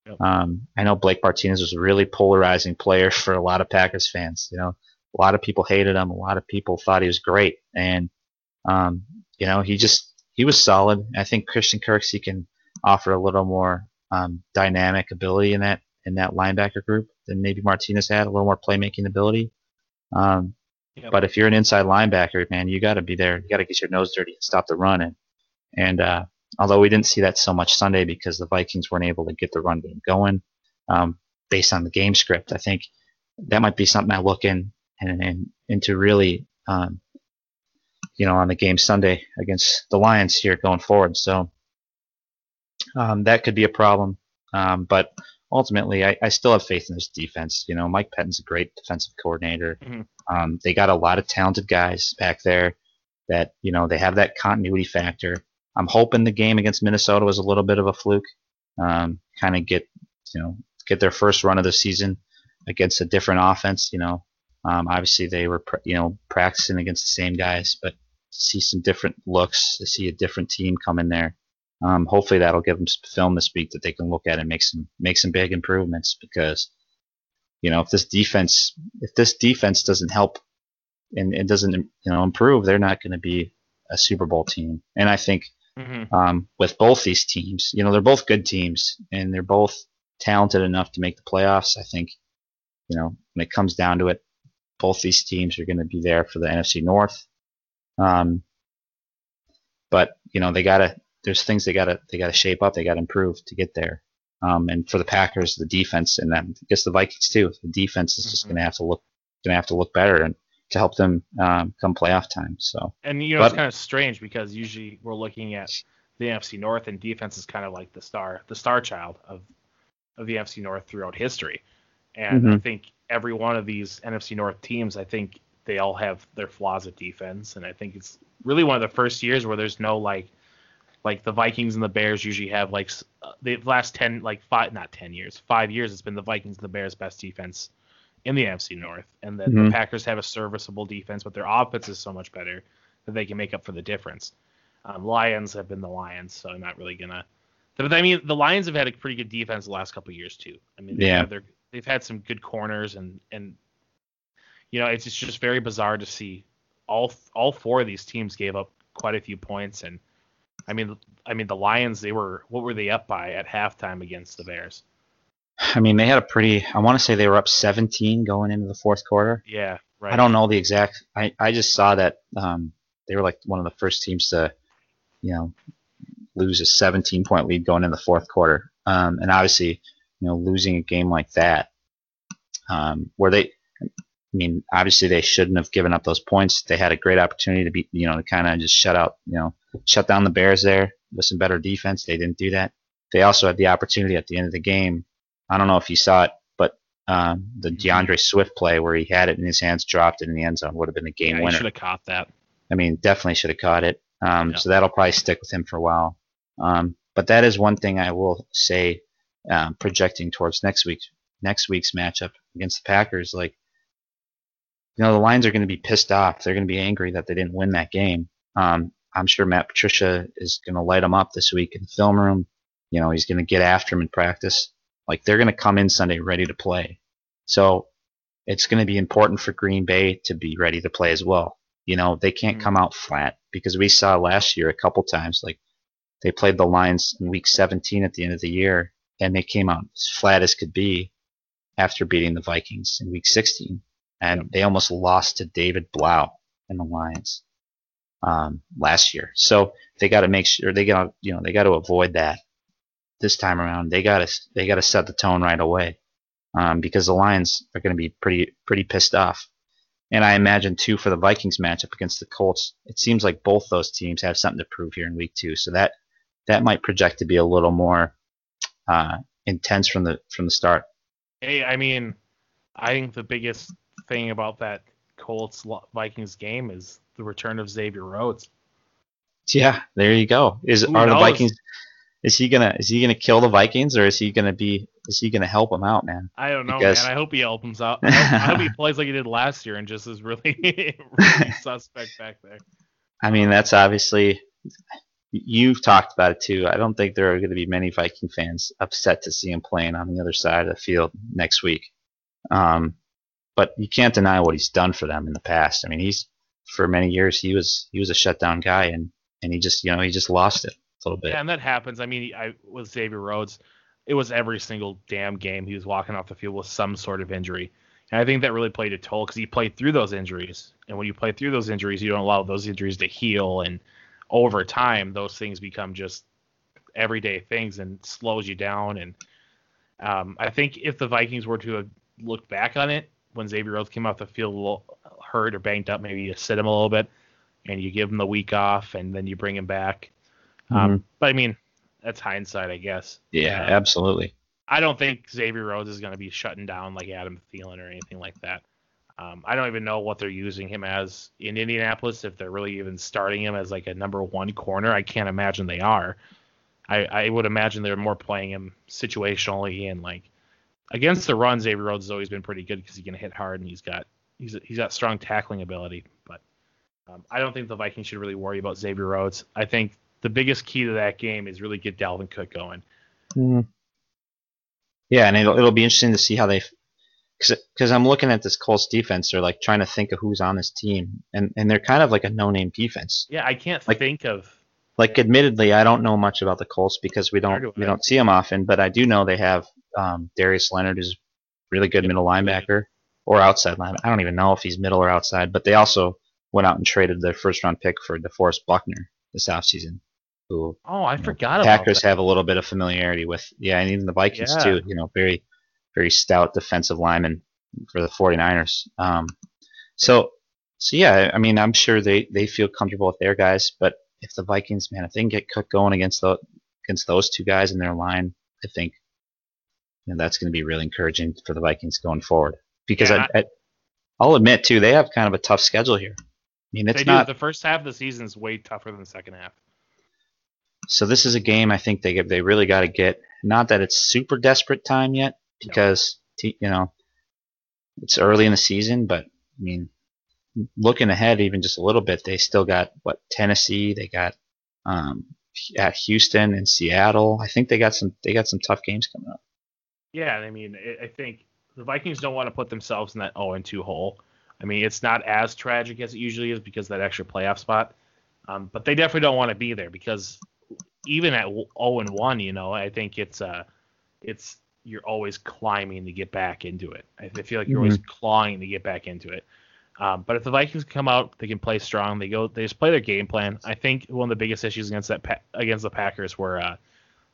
Yep. Um, I know Blake Martinez was a really polarizing player for a lot of Packers fans. You know, a lot of people hated him. A lot of people thought he was great, and um, you know, he just he was solid. I think Christian Kirksey can offer a little more um, dynamic ability in that in that linebacker group than maybe Martinez had. A little more playmaking ability. Um, Yep. But if you're an inside linebacker, man, you got to be there. You got to get your nose dirty and stop the run. And, and uh, although we didn't see that so much Sunday because the Vikings weren't able to get the run game going um, based on the game script, I think that might be something I look in and, and into really, um, you know, on the game Sunday against the Lions here going forward. So um, that could be a problem. Um, but ultimately, I, I still have faith in this defense. You know, Mike Pettine's a great defensive coordinator. Mhm. Um, they got a lot of talented guys back there that, you know, they have that continuity factor. I'm hoping the game against Minnesota was a little bit of a fluke. Um, kind of get, you know, get their first run of the season against a different offense. You know, um, obviously they were, pr- you know, practicing against the same guys, but to see some different looks, to see a different team come in there. Um, hopefully that'll give them some film this week that they can look at and make some make some big improvements because you know if this defense if this defense doesn't help and it doesn't you know improve they're not going to be a Super Bowl team and I think Mhm. um, with both these teams you know they're both good teams and they're both talented enough to make the playoffs I think you know when it comes down to it both these teams are going to be there for the NFC North um, but you know they gotta there's things they gotta they gotta shape up they gotta improve to get there um, and for the Packers the defense and then I guess the Vikings too the defense is just Mhm. gonna have to look gonna have to look better and to help them um, come playoff time so And you know it's kind of strange because usually we're looking at the NFC North and defense is kind of like the star the star child of of the NFC North throughout history. And I Mhm. think every one of these NFC North teams, I think they all have their flaws at defense, and I think it's really one of the first years where there's no like like the Vikings and the Bears usually have like uh, the last 10 like five not 10 years, 5 years it's been the Vikings and the Bears best defense in the NFC North and then the Mhm. Packers have a serviceable defense but their offense is so much better that they can make up for the difference. Um, Lions have been the Lions, so I'm not really gonna. But I mean, the Lions have had a pretty good defense the last couple of years too. I mean, Yeah. they've, had they've had some good corners and and you know it's it's just very bizarre to see all all four of these teams gave up quite a few points and I mean I mean the Lions they were what were they up by at halftime against the Bears? I mean they had a pretty I want to say they were up 17 going into the fourth quarter Yeah, right. I don't know the exact. I, I just saw that um, they were like one of the first teams to, you know, lose a 17 point lead going in the fourth quarter. Um, and obviously, you know, losing a game like that, um, where they, I mean, obviously they shouldn't have given up those points. They had a great opportunity to be, you know, to kind of just shut out, you know, shut down the Bears there with some better defense. They didn't do that. They also had the opportunity at the end of the game. I don't know if you saw it, but um, the D'Andre Swift play where he had it in his hands, dropped it in the end zone, would have been a game yeah, winner. should have caught that. I mean, definitely should have caught it. Um, Yeah. So that'll probably stick with him for a while. Um, but that is one thing I will say um, projecting towards next week next week's matchup against the Packers, like you know the Lions are going to be pissed off. They're going to be angry that they didn't win that game. Um, I'm sure Matt Patricia is going to light them up this week in the film room. You know he's going to get after them in practice. Like they're going to come in Sunday ready to play. So it's going to be important for Green Bay to be ready to play as well. You know they can't mm-hmm. come out flat because we saw last year a couple times like they played the Lions in Week 17 at the end of the year and they came out as flat as could be after beating the Vikings in Week 16, and they almost lost to David Blough and the Lions um, last year. So they got to make sure they got you know they got to avoid that this time around. They got to they got to set the tone right away um, because the Lions are going to be pretty pretty pissed off. And I imagine too for the Vikings matchup against the Colts, it seems like both those teams have something to prove here in Week Two. So that that might project to be a little more uh, intense from the from the start. Hey, I mean, I think the biggest thing about that Colts Vikings game is the return of Xavier Rhodes. Yeah, there you go. Is Who are knows? the Vikings? Is he gonna is he gonna kill the Vikings or is he gonna be is he gonna help them out, man? I don't know, because... man. I hope he helps them out. I hope, I hope he plays like he did last year and just is really, really suspect back there. I mean, that's obviously you've talked about it too. I don't think there are going to be many Viking fans upset to see him playing on the other side of the field next week. Um, but you can't deny what he's done for them in the past. I mean, he's for many years he was he was a shutdown guy, and and he just you know he just lost it a little bit. Yeah, and that happens. I mean, I with Xavier Rhodes, it was every single damn game he was walking off the field with some sort of injury. And I think that really played a toll because he played through those injuries. And when you play through those injuries, you don't allow those injuries to heal and over time those things become just everyday things and slows you down. And um, I think if the Vikings were to look back on it when Xavier Rhodes came off the field a little hurt or banged up, maybe you sit him a little bit and you give him the week off and then you bring him back. Um, mm-hmm. Um, but I mean, that's hindsight, I guess. Yeah, uh, absolutely. I don't think Xavier Rhodes is going to be shutting down like Adam Thielen or anything like that. Um, I don't even know what they're using him as in Indianapolis. If they're really even starting him as like a number one corner, I can't imagine they are. I, I would imagine they're more playing him situationally and like against the run. Xavier Rhodes has always been pretty good because he can hit hard and he's got he's he's got strong tackling ability. But um, I don't think the Vikings should really worry about Xavier Rhodes. I think the biggest key to that game is really get Dalvin Cook going. Mm. Yeah, and it'll it'll be interesting to see how they because I'm looking at this Colts defense. They're like trying to think of who's on this team, and and they're kind of like a no-name defense. Yeah, I can't like, think of. Like, admittedly, I don't know much about the Colts because we don't do we don't see them often, but I do know they have um, Darius Leonard, who's really good middle linebacker or outside line. I don't even know if he's middle or outside, but they also went out and traded their first round pick for DeForest Buckner this offseason. Who, oh, I forgot know, Packers have a little bit of familiarity with. Yeah, and even the Vikings yeah. too. You know, very very stout defensive lineman for the 49ers. Um, so, so yeah, I mean, I'm sure they, they feel comfortable with their guys, but if the Vikings, man, if they can get Cook going against the against those two guys in their line, I think you know, that's going to be really encouraging for the Vikings going forward. Because yeah, I, I, will admit too, they have kind of a tough schedule here. I mean, it's not the first half of the season is way tougher than the second half. So this is a game I think they they really got to get. Not that it's super desperate time yet, because you know it's early in the season, but I mean, looking ahead even just a little bit, they still got what Tennessee, they got um, at Houston and Seattle. I think they got some they got some tough games coming up. Yeah, I mean, I think the Vikings don't want to put themselves in that 0 and 2 hole. I mean, it's not as tragic as it usually is because that extra playoff spot. Um, but they definitely don't want to be there because even at 0 and 1, you know, I think it's uh, it's you're always climbing to get back into it. I feel like you're mm-hmm. always clawing to get back into it. Um, but if the Vikings come out, they can play strong. They go, they just play their game plan. I think one of the biggest issues against that against the Packers were uh,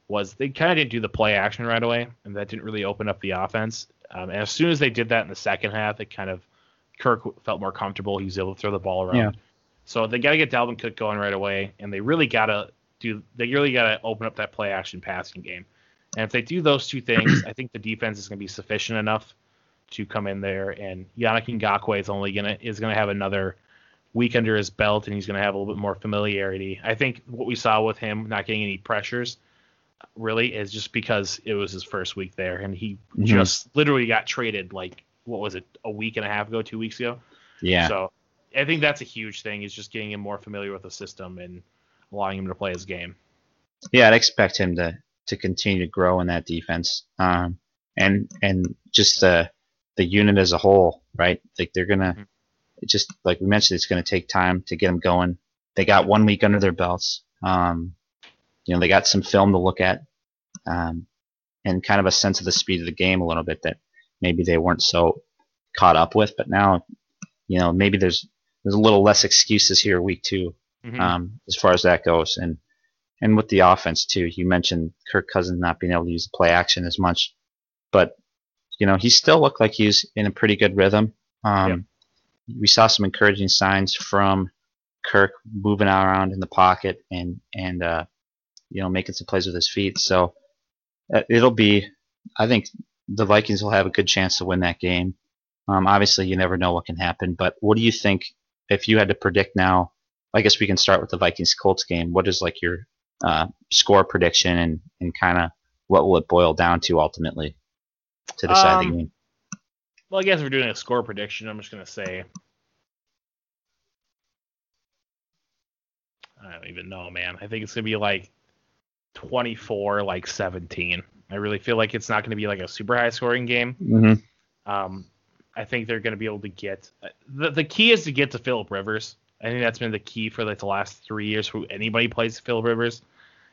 was they kind of didn't do the play action right away, and that didn't really open up the offense. Um, and as soon as they did that in the second half, it kind of Kirk felt more comfortable. He was able to throw the ball around. Yeah. So they got to get Dalvin Cook going right away, and they really got to do. They really got to open up that play action passing game. And if they do those two things, I think the defense is going to be sufficient enough to come in there. And Yannick Ngakoue is only gonna is gonna have another week under his belt, and he's gonna have a little bit more familiarity. I think what we saw with him not getting any pressures really is just because it was his first week there, and he Mhm. just literally got traded like what was it a week and a half ago, two weeks ago. Yeah. So I think that's a huge thing is just getting him more familiar with the system and allowing him to play his game. yeah, I'd expect him to to continue to grow in that defense. Um, and and just the the unit as a whole, right? Like they're gonna Mhm. it just like we mentioned, it's gonna take time to get them going. They got one week under their belts. Um, you know, they got some film to look at, um, and kind of a sense of the speed of the game a little bit that maybe they weren't so caught up with. But now, you know, maybe there's there's a little less excuses here week two Mhm. um, as far as that goes. And and with the offense too, you mentioned Kirk Cousins not being able to use the play action as much, but you know he still looked like he's in a pretty good rhythm. Um, We saw some encouraging signs from Kirk moving around in the pocket and and uh, you know making some plays with his feet. So uh, it'll be, I think the Vikings will have a good chance to win that game. Um, obviously, you never know what can happen, but what do you think if you had to predict now? I guess we can start with the Vikings Colts game. What is like your uh, score prediction and, and kind of what will it boil down to ultimately to decide Um, the game? Well, I guess if we're doing a score prediction, I'm just gonna say. I don't even know, man. I think it's gonna be like 24, like 17. I really feel like it's not gonna be like a super high scoring game. Mm-hmm. Um, I think they're gonna be able to get the the key is to get to Philip Rivers. I think that's been the key for like the last three years for anybody plays Phil Rivers.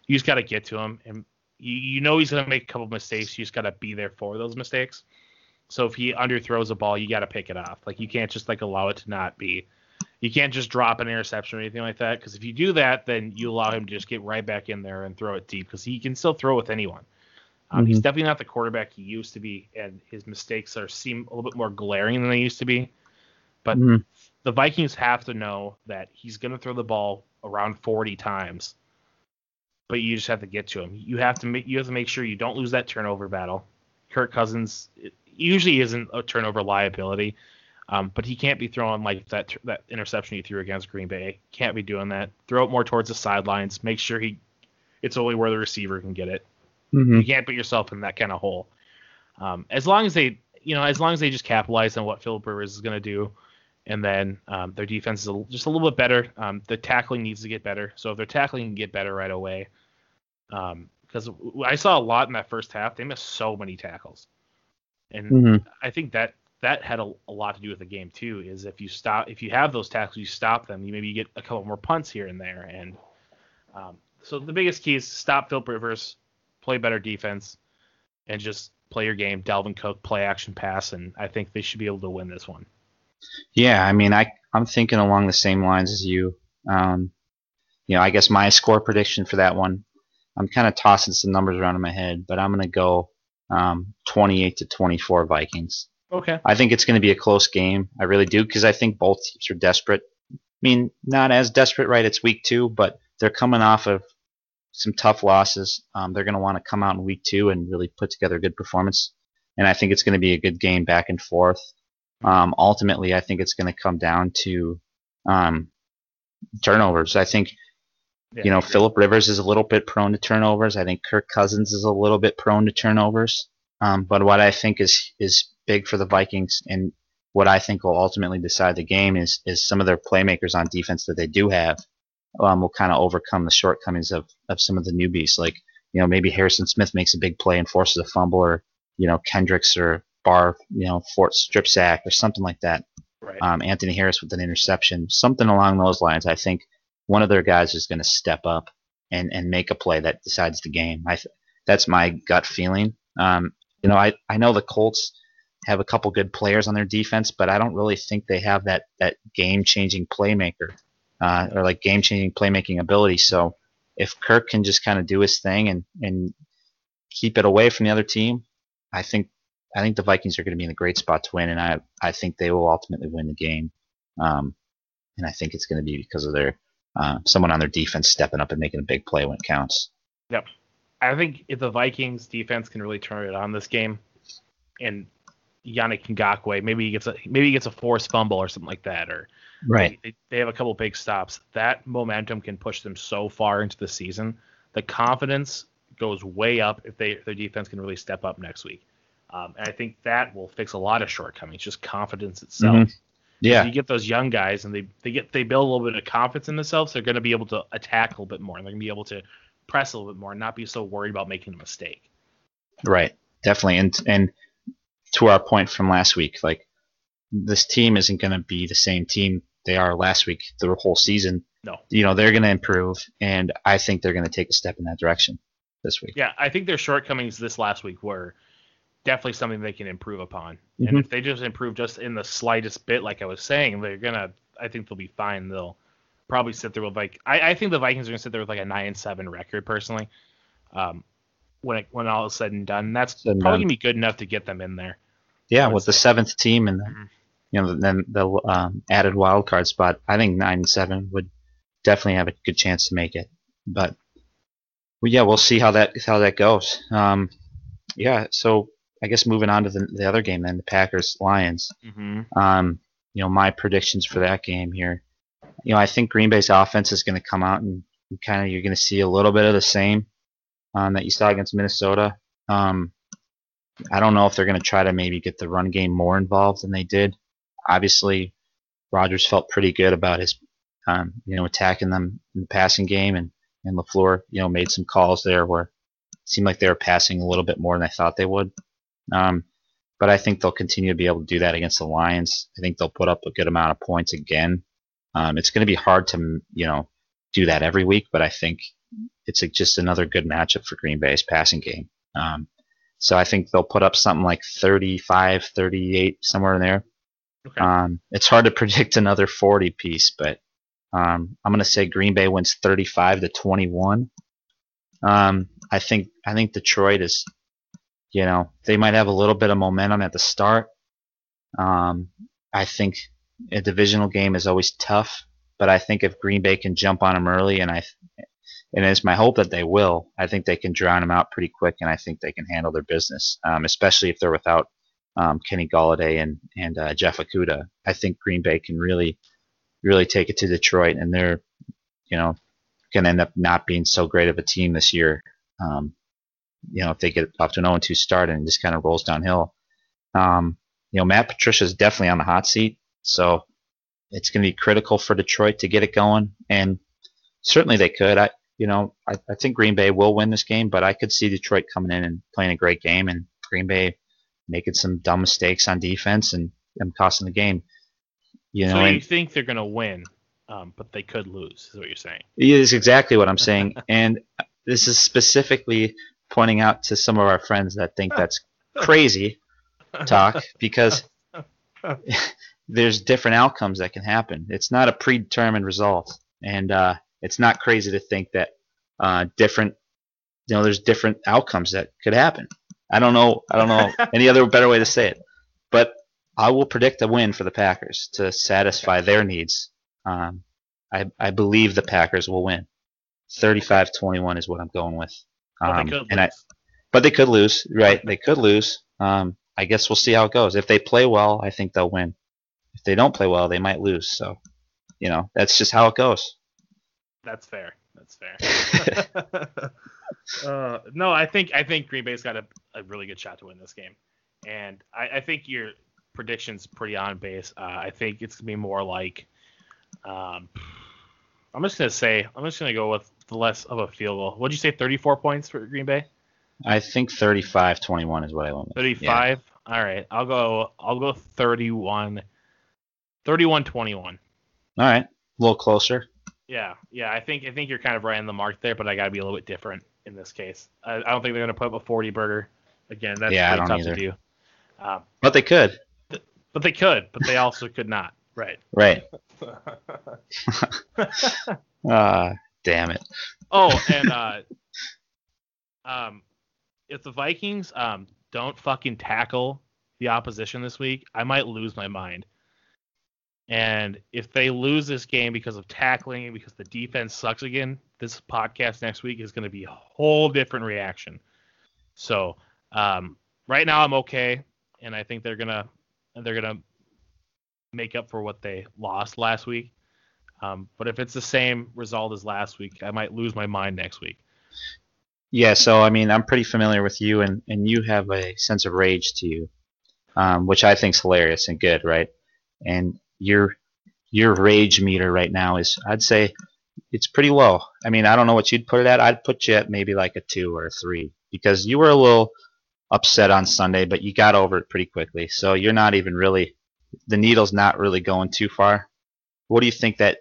You just got to get to him, and you, you know he's gonna make a couple mistakes. You just got to be there for those mistakes. So if he underthrows a ball, you got to pick it off. Like you can't just like allow it to not be. You can't just drop an interception or anything like that because if you do that, then you allow him to just get right back in there and throw it deep because he can still throw with anyone. Um, He's Mhm. definitely not the quarterback he used to be, and his mistakes are seem a little bit more glaring than they used to be. But Mhm. The Vikings have to know that he's going to throw the ball around 40 times, but you just have to get to him. You have to make you have to make sure you don't lose that turnover battle. Kirk Cousins usually isn't a turnover liability, um, but he can't be throwing like that that interception he threw against Green Bay. Can't be doing that. Throw it more towards the sidelines. Make sure he it's only where the receiver can get it. Mm-hmm. You can't put yourself in that kind of hole. Um, as long as they, you know, as long as they just capitalize on what Philip Rivers is going to do, and then um, their defense is a, just a little bit better. Um, the tackling needs to get better. So if their tackling can get better right away, because I saw a lot in that first half, they missed so many tackles, and Mm-hmm. I think that that had a, a lot to do with the game too. Is if you stop, if you have those tackles, you stop them. You maybe get a couple more punts here and there, and um, so the biggest key is stop Philip Rivers, play better defense, and just play your game. Dalvin Cook, play action pass, and I think they should be able to win this one. Yeah, I mean, I I'm thinking along the same lines as you. Um, you know, I guess my score prediction for that one, I'm kind of tossing some numbers around in my head, but I'm gonna go um, 28 to 24 Vikings. Okay. I think it's going to be a close game. I really do because I think both teams are desperate. I mean, not as desperate, right? It's week two, but they're coming off of some tough losses. Um, they're going to want to come out in week two and really put together a good performance. And I think it's going to be a good game back and forth. Um, ultimately, I think it's going to come down to um, turnovers. I think Yeah, you know, Philip Rivers is a little bit prone to turnovers. I think Kirk Cousins is a little bit prone to turnovers. Um, but what I think is is big for the Vikings and what I think will ultimately decide the game is is some of their playmakers on defense that they do have um, will kind of overcome the shortcomings of of some of the newbies. Like you know maybe Harrison Smith makes a big play and forces a fumble, or you know Kendricks or Barr you know fort strip sack or something like that Right. um, Anthony Harris with an interception, something along those lines. I think one of their guys is going to step up and, and make a play that decides the game. I th- that's my gut feeling. Um, you know, I, I know the Colts have a couple good players on their defense, but I don't really think they have that that game changing playmaker uh, or like game changing playmaking ability. So if Kirk can just kind of do his thing and and keep it away from the other team, I think I think the Vikings are going to be in a great spot to win, and I I think they will ultimately win the game. Um, and I think it's going to be because of their uh, someone on their defense stepping up and making a big play when it counts. Yep, I think if the Vikings defense can really turn it on this game, and Yannick Ngakoue, maybe he gets a maybe he gets a forced fumble or something like that, or Right. they, they have a couple big stops. That momentum can push them so far into the season. The confidence goes way up if they if their defense can really step up next week. Um, and I think that will fix a lot of shortcomings, just confidence itself. Mhm. Yeah, you get those young guys and they, they get they build a little bit of confidence in themselves, they're going to be able to attack a little bit more and they're going to be able to press a little bit more and not be so worried about making a mistake. right. Definitely. And and to our point from last week, like this team isn't going to be the same team they are last week the whole season. No. You know, they're going to improve, and I think they're going to take a step in that direction this week. Yeah, I think their shortcomings this last week were definitely something they can improve upon. And Mhm. if they just improve just in the slightest bit, like I was saying, they're gonna. I think they'll be fine. They'll probably sit there with like. I, I think the Vikings are gonna sit there with like a nine and seven record personally. Um, when it, when all is said and done, that's and probably done. gonna be good enough to get them in there. Yeah, with the seventh team and Mhm. you know then the um, added wild card spot, I think nine and seven would definitely have a good chance to make it. But well, yeah, we'll see how that how that goes. Um, yeah, so I guess moving on to the, the other game then, the Packers Lions. Mm-hmm. Um, you know, my predictions for that game here. You know, I think Green Bay's offense is going to come out and kind of you're going to see a little bit of the same um, that you saw against Minnesota. Um, I don't know if they're going to try to maybe get the run game more involved than they did. Obviously, Rodgers felt pretty good about his, um, you know, attacking them in the passing game, and and Lafleur, you know, made some calls there where it seemed like they were passing a little bit more than I thought they would. Um, but I think they'll continue to be able to do that against the Lions. I think they'll put up a good amount of points again. Um, it's going to be hard to, you know, do that every week, but I think it's a, just another good matchup for Green Bay's passing game. Um, so I think they'll put up something like 35, 38, somewhere in there. Okay. Um, it's hard to predict another 40 piece, but um, I'm going to say Green Bay wins 35 to 21. Um, I think I think Detroit is, you know, they might have a little bit of momentum at the start. Um, I think a divisional game is always tough, but I think if Green Bay can jump on them early, and I, and it's my hope that they will, I think they can drown them out pretty quick, and I think they can handle their business, um, especially if they're without um, Kenny Golladay and and uh, Jeff Okudah. I think Green Bay can really, really take it to Detroit, and they're, you know, going to end up not being so great of a team this year. Um, you know, if they get off to an 0-2 start and just kind of rolls downhill. Um, you know, Matt Patricia is definitely on the hot seat, so it's going to be critical for Detroit to get it going, and certainly they could. I, you know, I, I think Green Bay will win this game, but I could see Detroit coming in and playing a great game, and Green Bay making some dumb mistakes on defense and them costing the game. You know, so and you think they're gonna win, um, but they could lose, is what you're saying. it is exactly what I'm saying, and this is specifically pointing out to some of our friends that think that's crazy talk because there's different outcomes that can happen. It's not a predetermined result, and uh, it's not crazy to think that uh, different, you know, there's different outcomes that could happen. I don't know. I don't know any other better way to say it, but I will predict a win for the Packers to satisfy their needs. Um, I, I believe the Packers will win. 35-21 is what I'm going with. But Um, they could and I, lose. but they could lose, right? They could lose. Um, I guess we'll see how it goes. If they play well, I think they'll win. If they don't play well, they might lose. So, you know, that's just how it goes. That's fair. That's fair. uh, no, I think I think Green Bay's got a, a really good shot to win this game, and I, I think your prediction's pretty on base. Uh, I think it's gonna be more like, um, I'm just gonna say I'm just gonna go with less of a field goal. What'd you say? 34 points for Green Bay? I think 35-21 is what I want. with. 35. All right, I'll go. I'll go 31. 31-21. All right, a little closer. Yeah, yeah. I think I think you're kind of right on the mark there, but I got to be a little bit different in this case. I, I don't think they're going to put up a 40 burger again. That's Yeah, I pretty don't tough either. to do. Um, But they could. but they could, but they also could not. Right. Right. Ah, damn it. oh, and uh, um, if the Vikings um don't fucking tackle the opposition this week, I might lose my mind. And if they lose this game because of tackling and because the defense sucks again, this podcast next week is going to be a whole different reaction. So um, right now I'm okay, and I think they're gonna they're gonna make up for what they lost last week. Um, but if it's the same result as last week, I might lose my mind next week. Yeah, so I mean, I'm pretty familiar with you, and, and you have a sense of rage to you, um, which I think's hilarious and good, right? And your your rage meter right now is, I'd say, it's pretty low. I mean, I don't know what you'd put it at. I'd put you at maybe like a two or a three because you were a little upset on Sunday, but you got over it pretty quickly. So you're not even really the needle's not really going too far. What do you think that?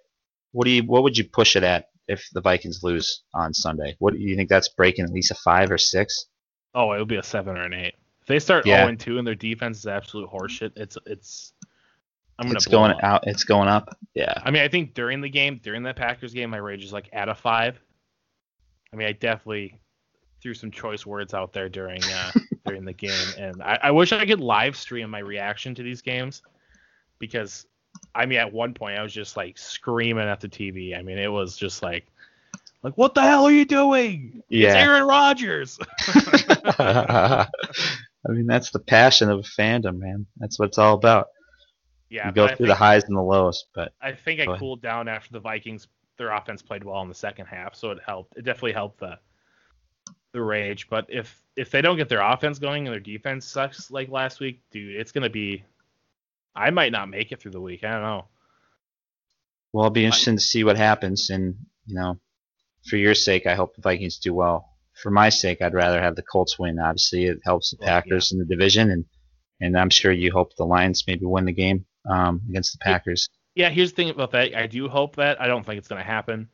What do you? What would you push it at if the Vikings lose on Sunday? What do you think that's breaking at least a five or six? Oh, it would be a seven or an eight. If they start Yeah. 0 and 2 and their defense is absolute horseshit, it's it's. I'm gonna It's going up. out. It's going up. Yeah. I mean, I think during the game, during that Packers game, my rage is like at a five. I mean, I definitely threw some choice words out there during uh, during the game, and I, I wish I could live stream my reaction to these games because, I mean, at one point I was just like screaming at the TV. I mean, it was just like, like what the hell are you doing? It's Yeah. Aaron Rodgers. I mean, that's the passion of a fandom, man. That's what it's all about. yeah, you go through the highs and the lows, but I think I cooled down after the Vikings. Their offense played well in the second half, so it helped. It definitely helped the the rage. But if if they don't get their offense going and their defense sucks like last week, dude, it's gonna be. I might not make it through the week. I don't know. well, it'll be interesting to see what happens. And you know, for your sake, I hope the Vikings do well. For my sake, I'd rather have the Colts win. Obviously, it helps the Well, yeah. Packers in the division, and and I'm sure you hope the Lions maybe win the game um, against the Packers. Yeah, here's the thing about that. I do hope that. I don't think it's gonna happen.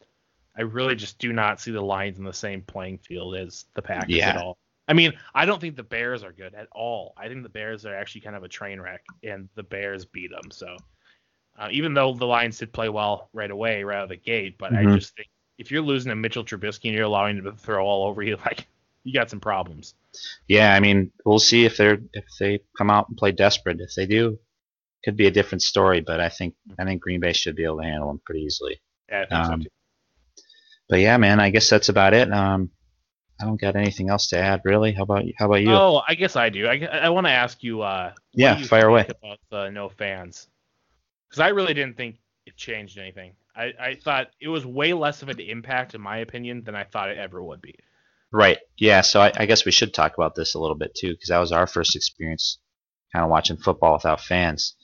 I really just do not see the Lions in the same playing field as the Packers Yeah. at all. I mean, I don't think the Bears are good at all. I think the Bears are actually kind of a train wreck, and the Bears beat them. So, uh, even though the Lions did play well right away, right out of the gate, but I Mhm. just think if you're losing to Mitchell Trubisky and you're allowing him to throw all over you, like you got some problems. Yeah, I mean, we'll see if they're if they come out and play desperate. If they do, could be a different story. But I think I think Green Bay should be able to handle them pretty easily. Yeah, I think Um, so too. But yeah, man, I guess that's about it. Um, I don't got anything else to add, really. How about how about you? Oh, I guess I do. I, I want to ask you. Uh, Yeah, you fire away. About the no fans, because I really didn't think it changed anything. I, I thought it was way less of an impact, in my opinion, than I thought it ever would be. Right. Yeah. So I, I guess we should talk about this a little bit too, because that was our first experience, kind of watching football without fans.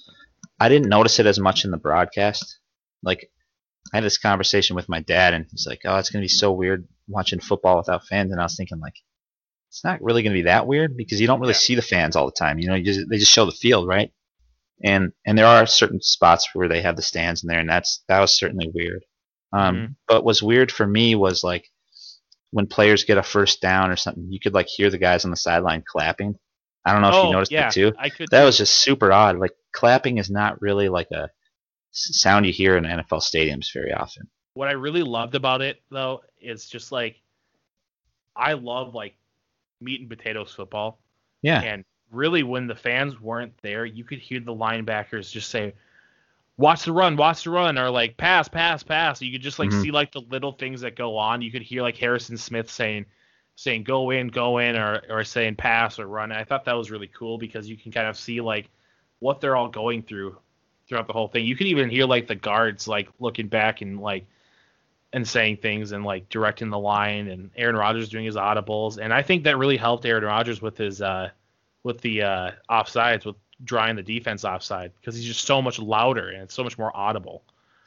I didn't notice it as much in the broadcast. Like, I had this conversation with my dad, and he's like, "Oh, it's gonna be so weird watching football without fans." And I was thinking, like, it's not really gonna be that weird because you don't really Yeah. see the fans all the time. You know, you just, they just show the field, right? And and there are certain spots where they have the stands in there, and that's that was certainly weird. Um, Mhm. But what's weird for me was like when players get a first down or something, you could like hear the guys on the sideline clapping. I don't know if oh, you noticed yeah, it too. I could. That was just super odd. Like clapping is not really like a sound you hear in NFL stadiums very often. what I really loved about it though is just like I love like meat and potatoes football. Yeah. And really, when the fans weren't there, you could hear the linebackers just say, "Watch the run, watch the run," or like "Pass, pass, pass." You could just like Mhm. see like the little things that go on. You could hear like Harrison Smith saying, saying "Go in, go in," or or saying "Pass" or "Run." And I thought that was really cool because you can kind of see like what they're all going through throughout the whole thing. You can even hear like the guards like looking back and like and saying things and like directing the line and Aaron Rodgers doing his audibles. And I think that really helped Aaron Rodgers with his uh with the uh offsides with drawing the defense offside because he's just so much louder and it's so much more audible.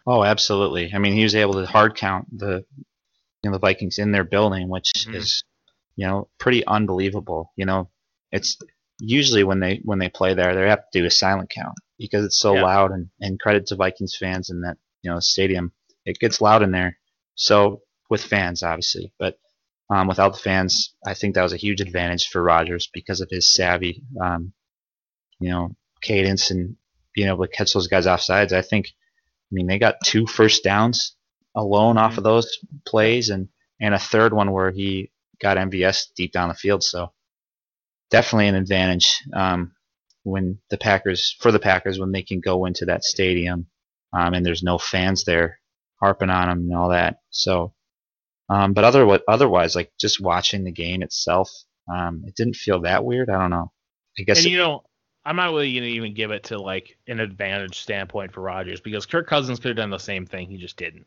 Oh, absolutely. I mean, he was able to hard count the you know the Vikings in their building, which Mhm. is you know pretty unbelievable. You know, it's usually when they when they play there, they have to do a silent count because it's so Yeah. loud. And and credit to Vikings fans in that you know stadium, it gets loud in there. So with fans, obviously, but um, without the fans, I think that was a huge advantage for Rodgers because of his savvy, um, you know, cadence and being able to catch those guys off sides. I think, I mean, they got two first downs alone off of those plays, and and a third one where he got MVS deep down the field. So definitely an advantage um, when the Packers for the Packers when they can go into that stadium um, and there's no fans there harping on them and all that. So, um, but other otherwise, like just watching the game itself, um, it didn't feel that weird. I don't know. I guess And it- you know, I'm not really gonna even give it to like an advantage standpoint for Rodgers because Kirk Cousins could have done the same thing, he just didn't.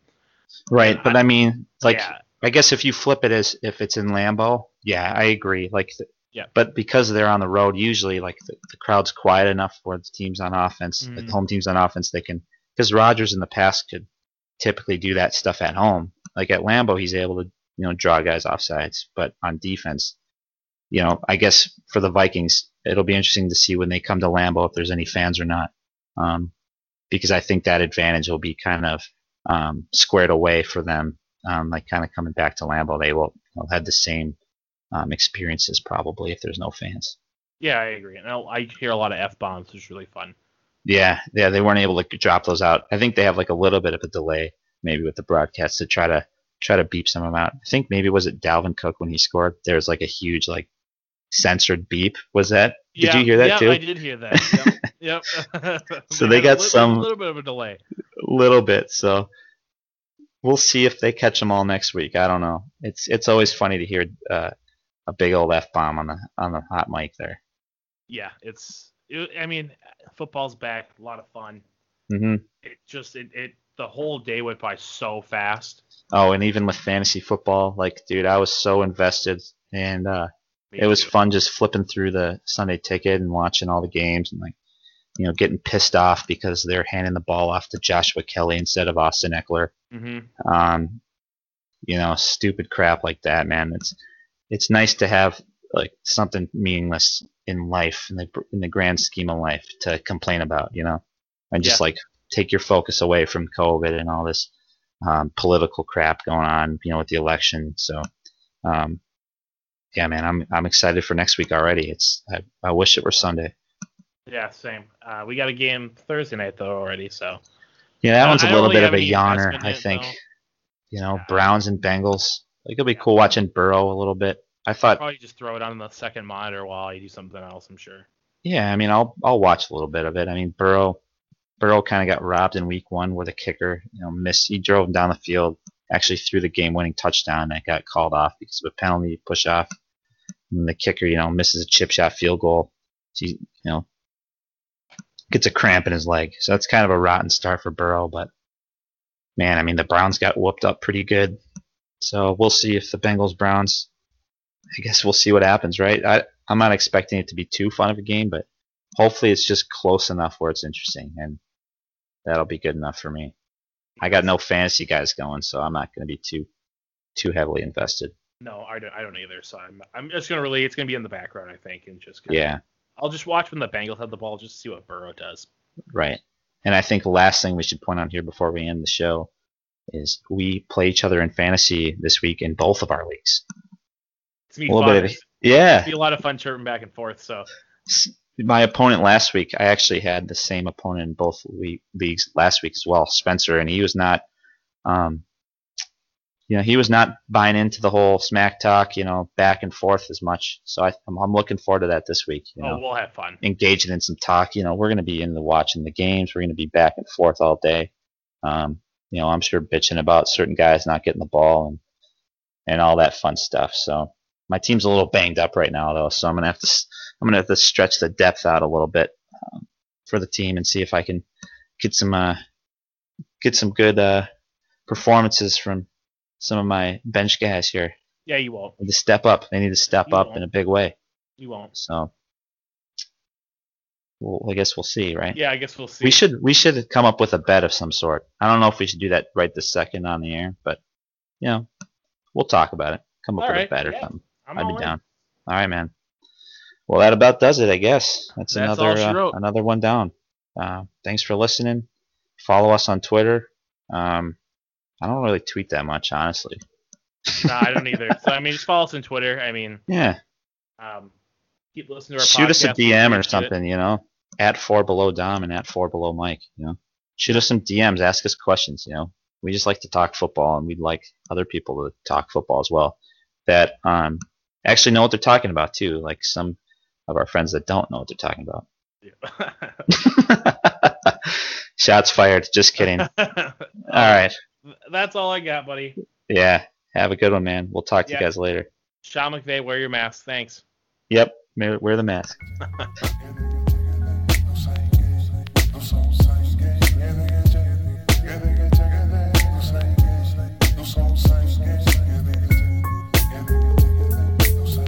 right, but I mean, like yeah, I guess if you flip it as if it's in Lambeau, yeah, I agree. Like, the, Yeah. But because they're on the road, usually like the, the crowd's quiet enough for the teams on offense, the Mhm. home teams on offense, they can. Because Rodgers in the past could typically do that stuff at home. Like at Lambeau, he's able to you know draw guys off sides, but on defense, you know, I guess for the Vikings, it'll be interesting to see when they come to Lambeau if there's any fans or not, um, because I think that advantage will be kind of um, squared away for them. Um, like kind of coming back to Lambeau, they will will have the same um, experiences probably if there's no fans. Yeah, I agree. And I I hear a lot of f bombs, which is really fun. Yeah, yeah, they weren't able to drop those out. I think they have like a little bit of a delay maybe with the broadcast to try to try to beep some of them out. I think maybe was it Dalvin Cook when he scored? There was like a huge like censored beep. Was that? Did yeah, you hear that yeah, too? I did hear that. Yep. yep. So they got a li- some- a little bit of a delay. A little bit. So we'll see if they catch them all next week. I don't know. It's it's always funny to hear uh, a big old f bomb on the on the hot mic there. Yeah, it's. It, I mean, football's back. A lot of fun. Mm-hmm. It just it, it the whole day went by so fast. Oh, and even with fantasy football, like dude, I was so invested, and uh, Me it was too. fun just flipping through the Sunday ticket and watching all the games and like you know getting pissed off because they're handing the ball off to Joshua Kelly instead of Austin Ekeler. Mhm. Um, you know, stupid crap like that, man. It's it's nice to have like something meaningless in life in the in the grand scheme of life to complain about, you know, and just Yeah. like take your focus away from COVID and all this um, political crap going on, you know, with the election. So, um, yeah, man, I'm I'm excited for next week already. It's I, I wish it were Sunday. Yeah, same. Uh, we got a game Thursday night though already, so Yeah, that I- one's a little really bit of a yawner, I think. though. You know, Yeah. Browns and Bengals. Like it'll be cool watching Burrow a little bit. I thought probably just throw it on the second monitor while you do something else. I'm sure. Yeah, I mean, I'll I'll watch a little bit of it. I mean, Burrow Burrow kind of got robbed in Week One with the kicker, you know, missed. He drove him down the field, actually threw the game-winning touchdown that got called off because of a penalty push off. And the kicker, you know, misses a chip shot field goal. He, you know, gets a cramp in his leg. So that's kind of a rotten start for Burrow. But man, I mean, the Browns got whooped up pretty good. So we'll see if the Bengals Browns. I guess we'll see what happens, right? I I'm not expecting it to be too fun of a game, but hopefully it's just close enough where it's interesting, and that'll be good enough for me. I got no fantasy guys going, so I'm not going to be too too heavily invested. No, I don't. I don't either. So I'm. I'm just gonna really. It's gonna be in the background, I think, and just. Kinda, Yeah, I'll just watch when the Bengals have the ball, just to see what Burrow does. right. And I think the last thing we should point out here before we end the show is we play each other in fantasy this week in both of our leagues. It's me A little fun. bit of yeah. be a lot of fun chirping back and forth. So My opponent last week, I actually had the same opponent in both le- leagues last week as well, Spencer, and he was not, um, you know, he was not buying into the whole smack talk, you know, back and forth as much. So I, I'm, I'm looking forward to that this week. You know, oh, we'll have fun. engaging in some talk. You know, we're going to be into watching the games. We're going to be back and forth all day. Um, you know, I'm sure bitching about certain guys not getting the ball and and all that fun stuff. So my team's a little banged up right now though, so I'm gonna have to I'm gonna have to stretch the depth out a little bit um, for the team and see if I can get some uh, get some good uh, performances from some of my bench guys here. Yeah, you won't. They need to step up. They need to step You up won't. in a big way. You won't. So, well, I guess we'll see, right? Yeah, I guess we'll see. We should we should come up with a bet of some sort. I don't know if we should do that right this second on the air, but you know, we'll talk about it. Come up All with right, a bet or yeah. something. I'm I'd all be down. All right, man. Well, that about does it, I guess. That's, That's another uh, another one down. Uh, thanks for listening. Follow us on Twitter. Um, I don't really tweet that much, honestly. no, I don't either. So I mean, just follow us on Twitter. I mean, Yeah, um, keep listening to our shoot us a DM or appreciate it. something, you know, at four below Dom and at four below Mike, you know, shoot us some DMs, ask us questions, you know, we just like to talk football and we'd like other people to talk football as well that um actually know what they're talking about too, like some of our friends that don't know what they're talking about. Shots fired. Just kidding. All right. That's all I got, buddy. Yeah. Have a good one, man. We'll talk to Yeah. you guys later. Sean McVay, wear your mask. Thanks. Yep. Wear the mask.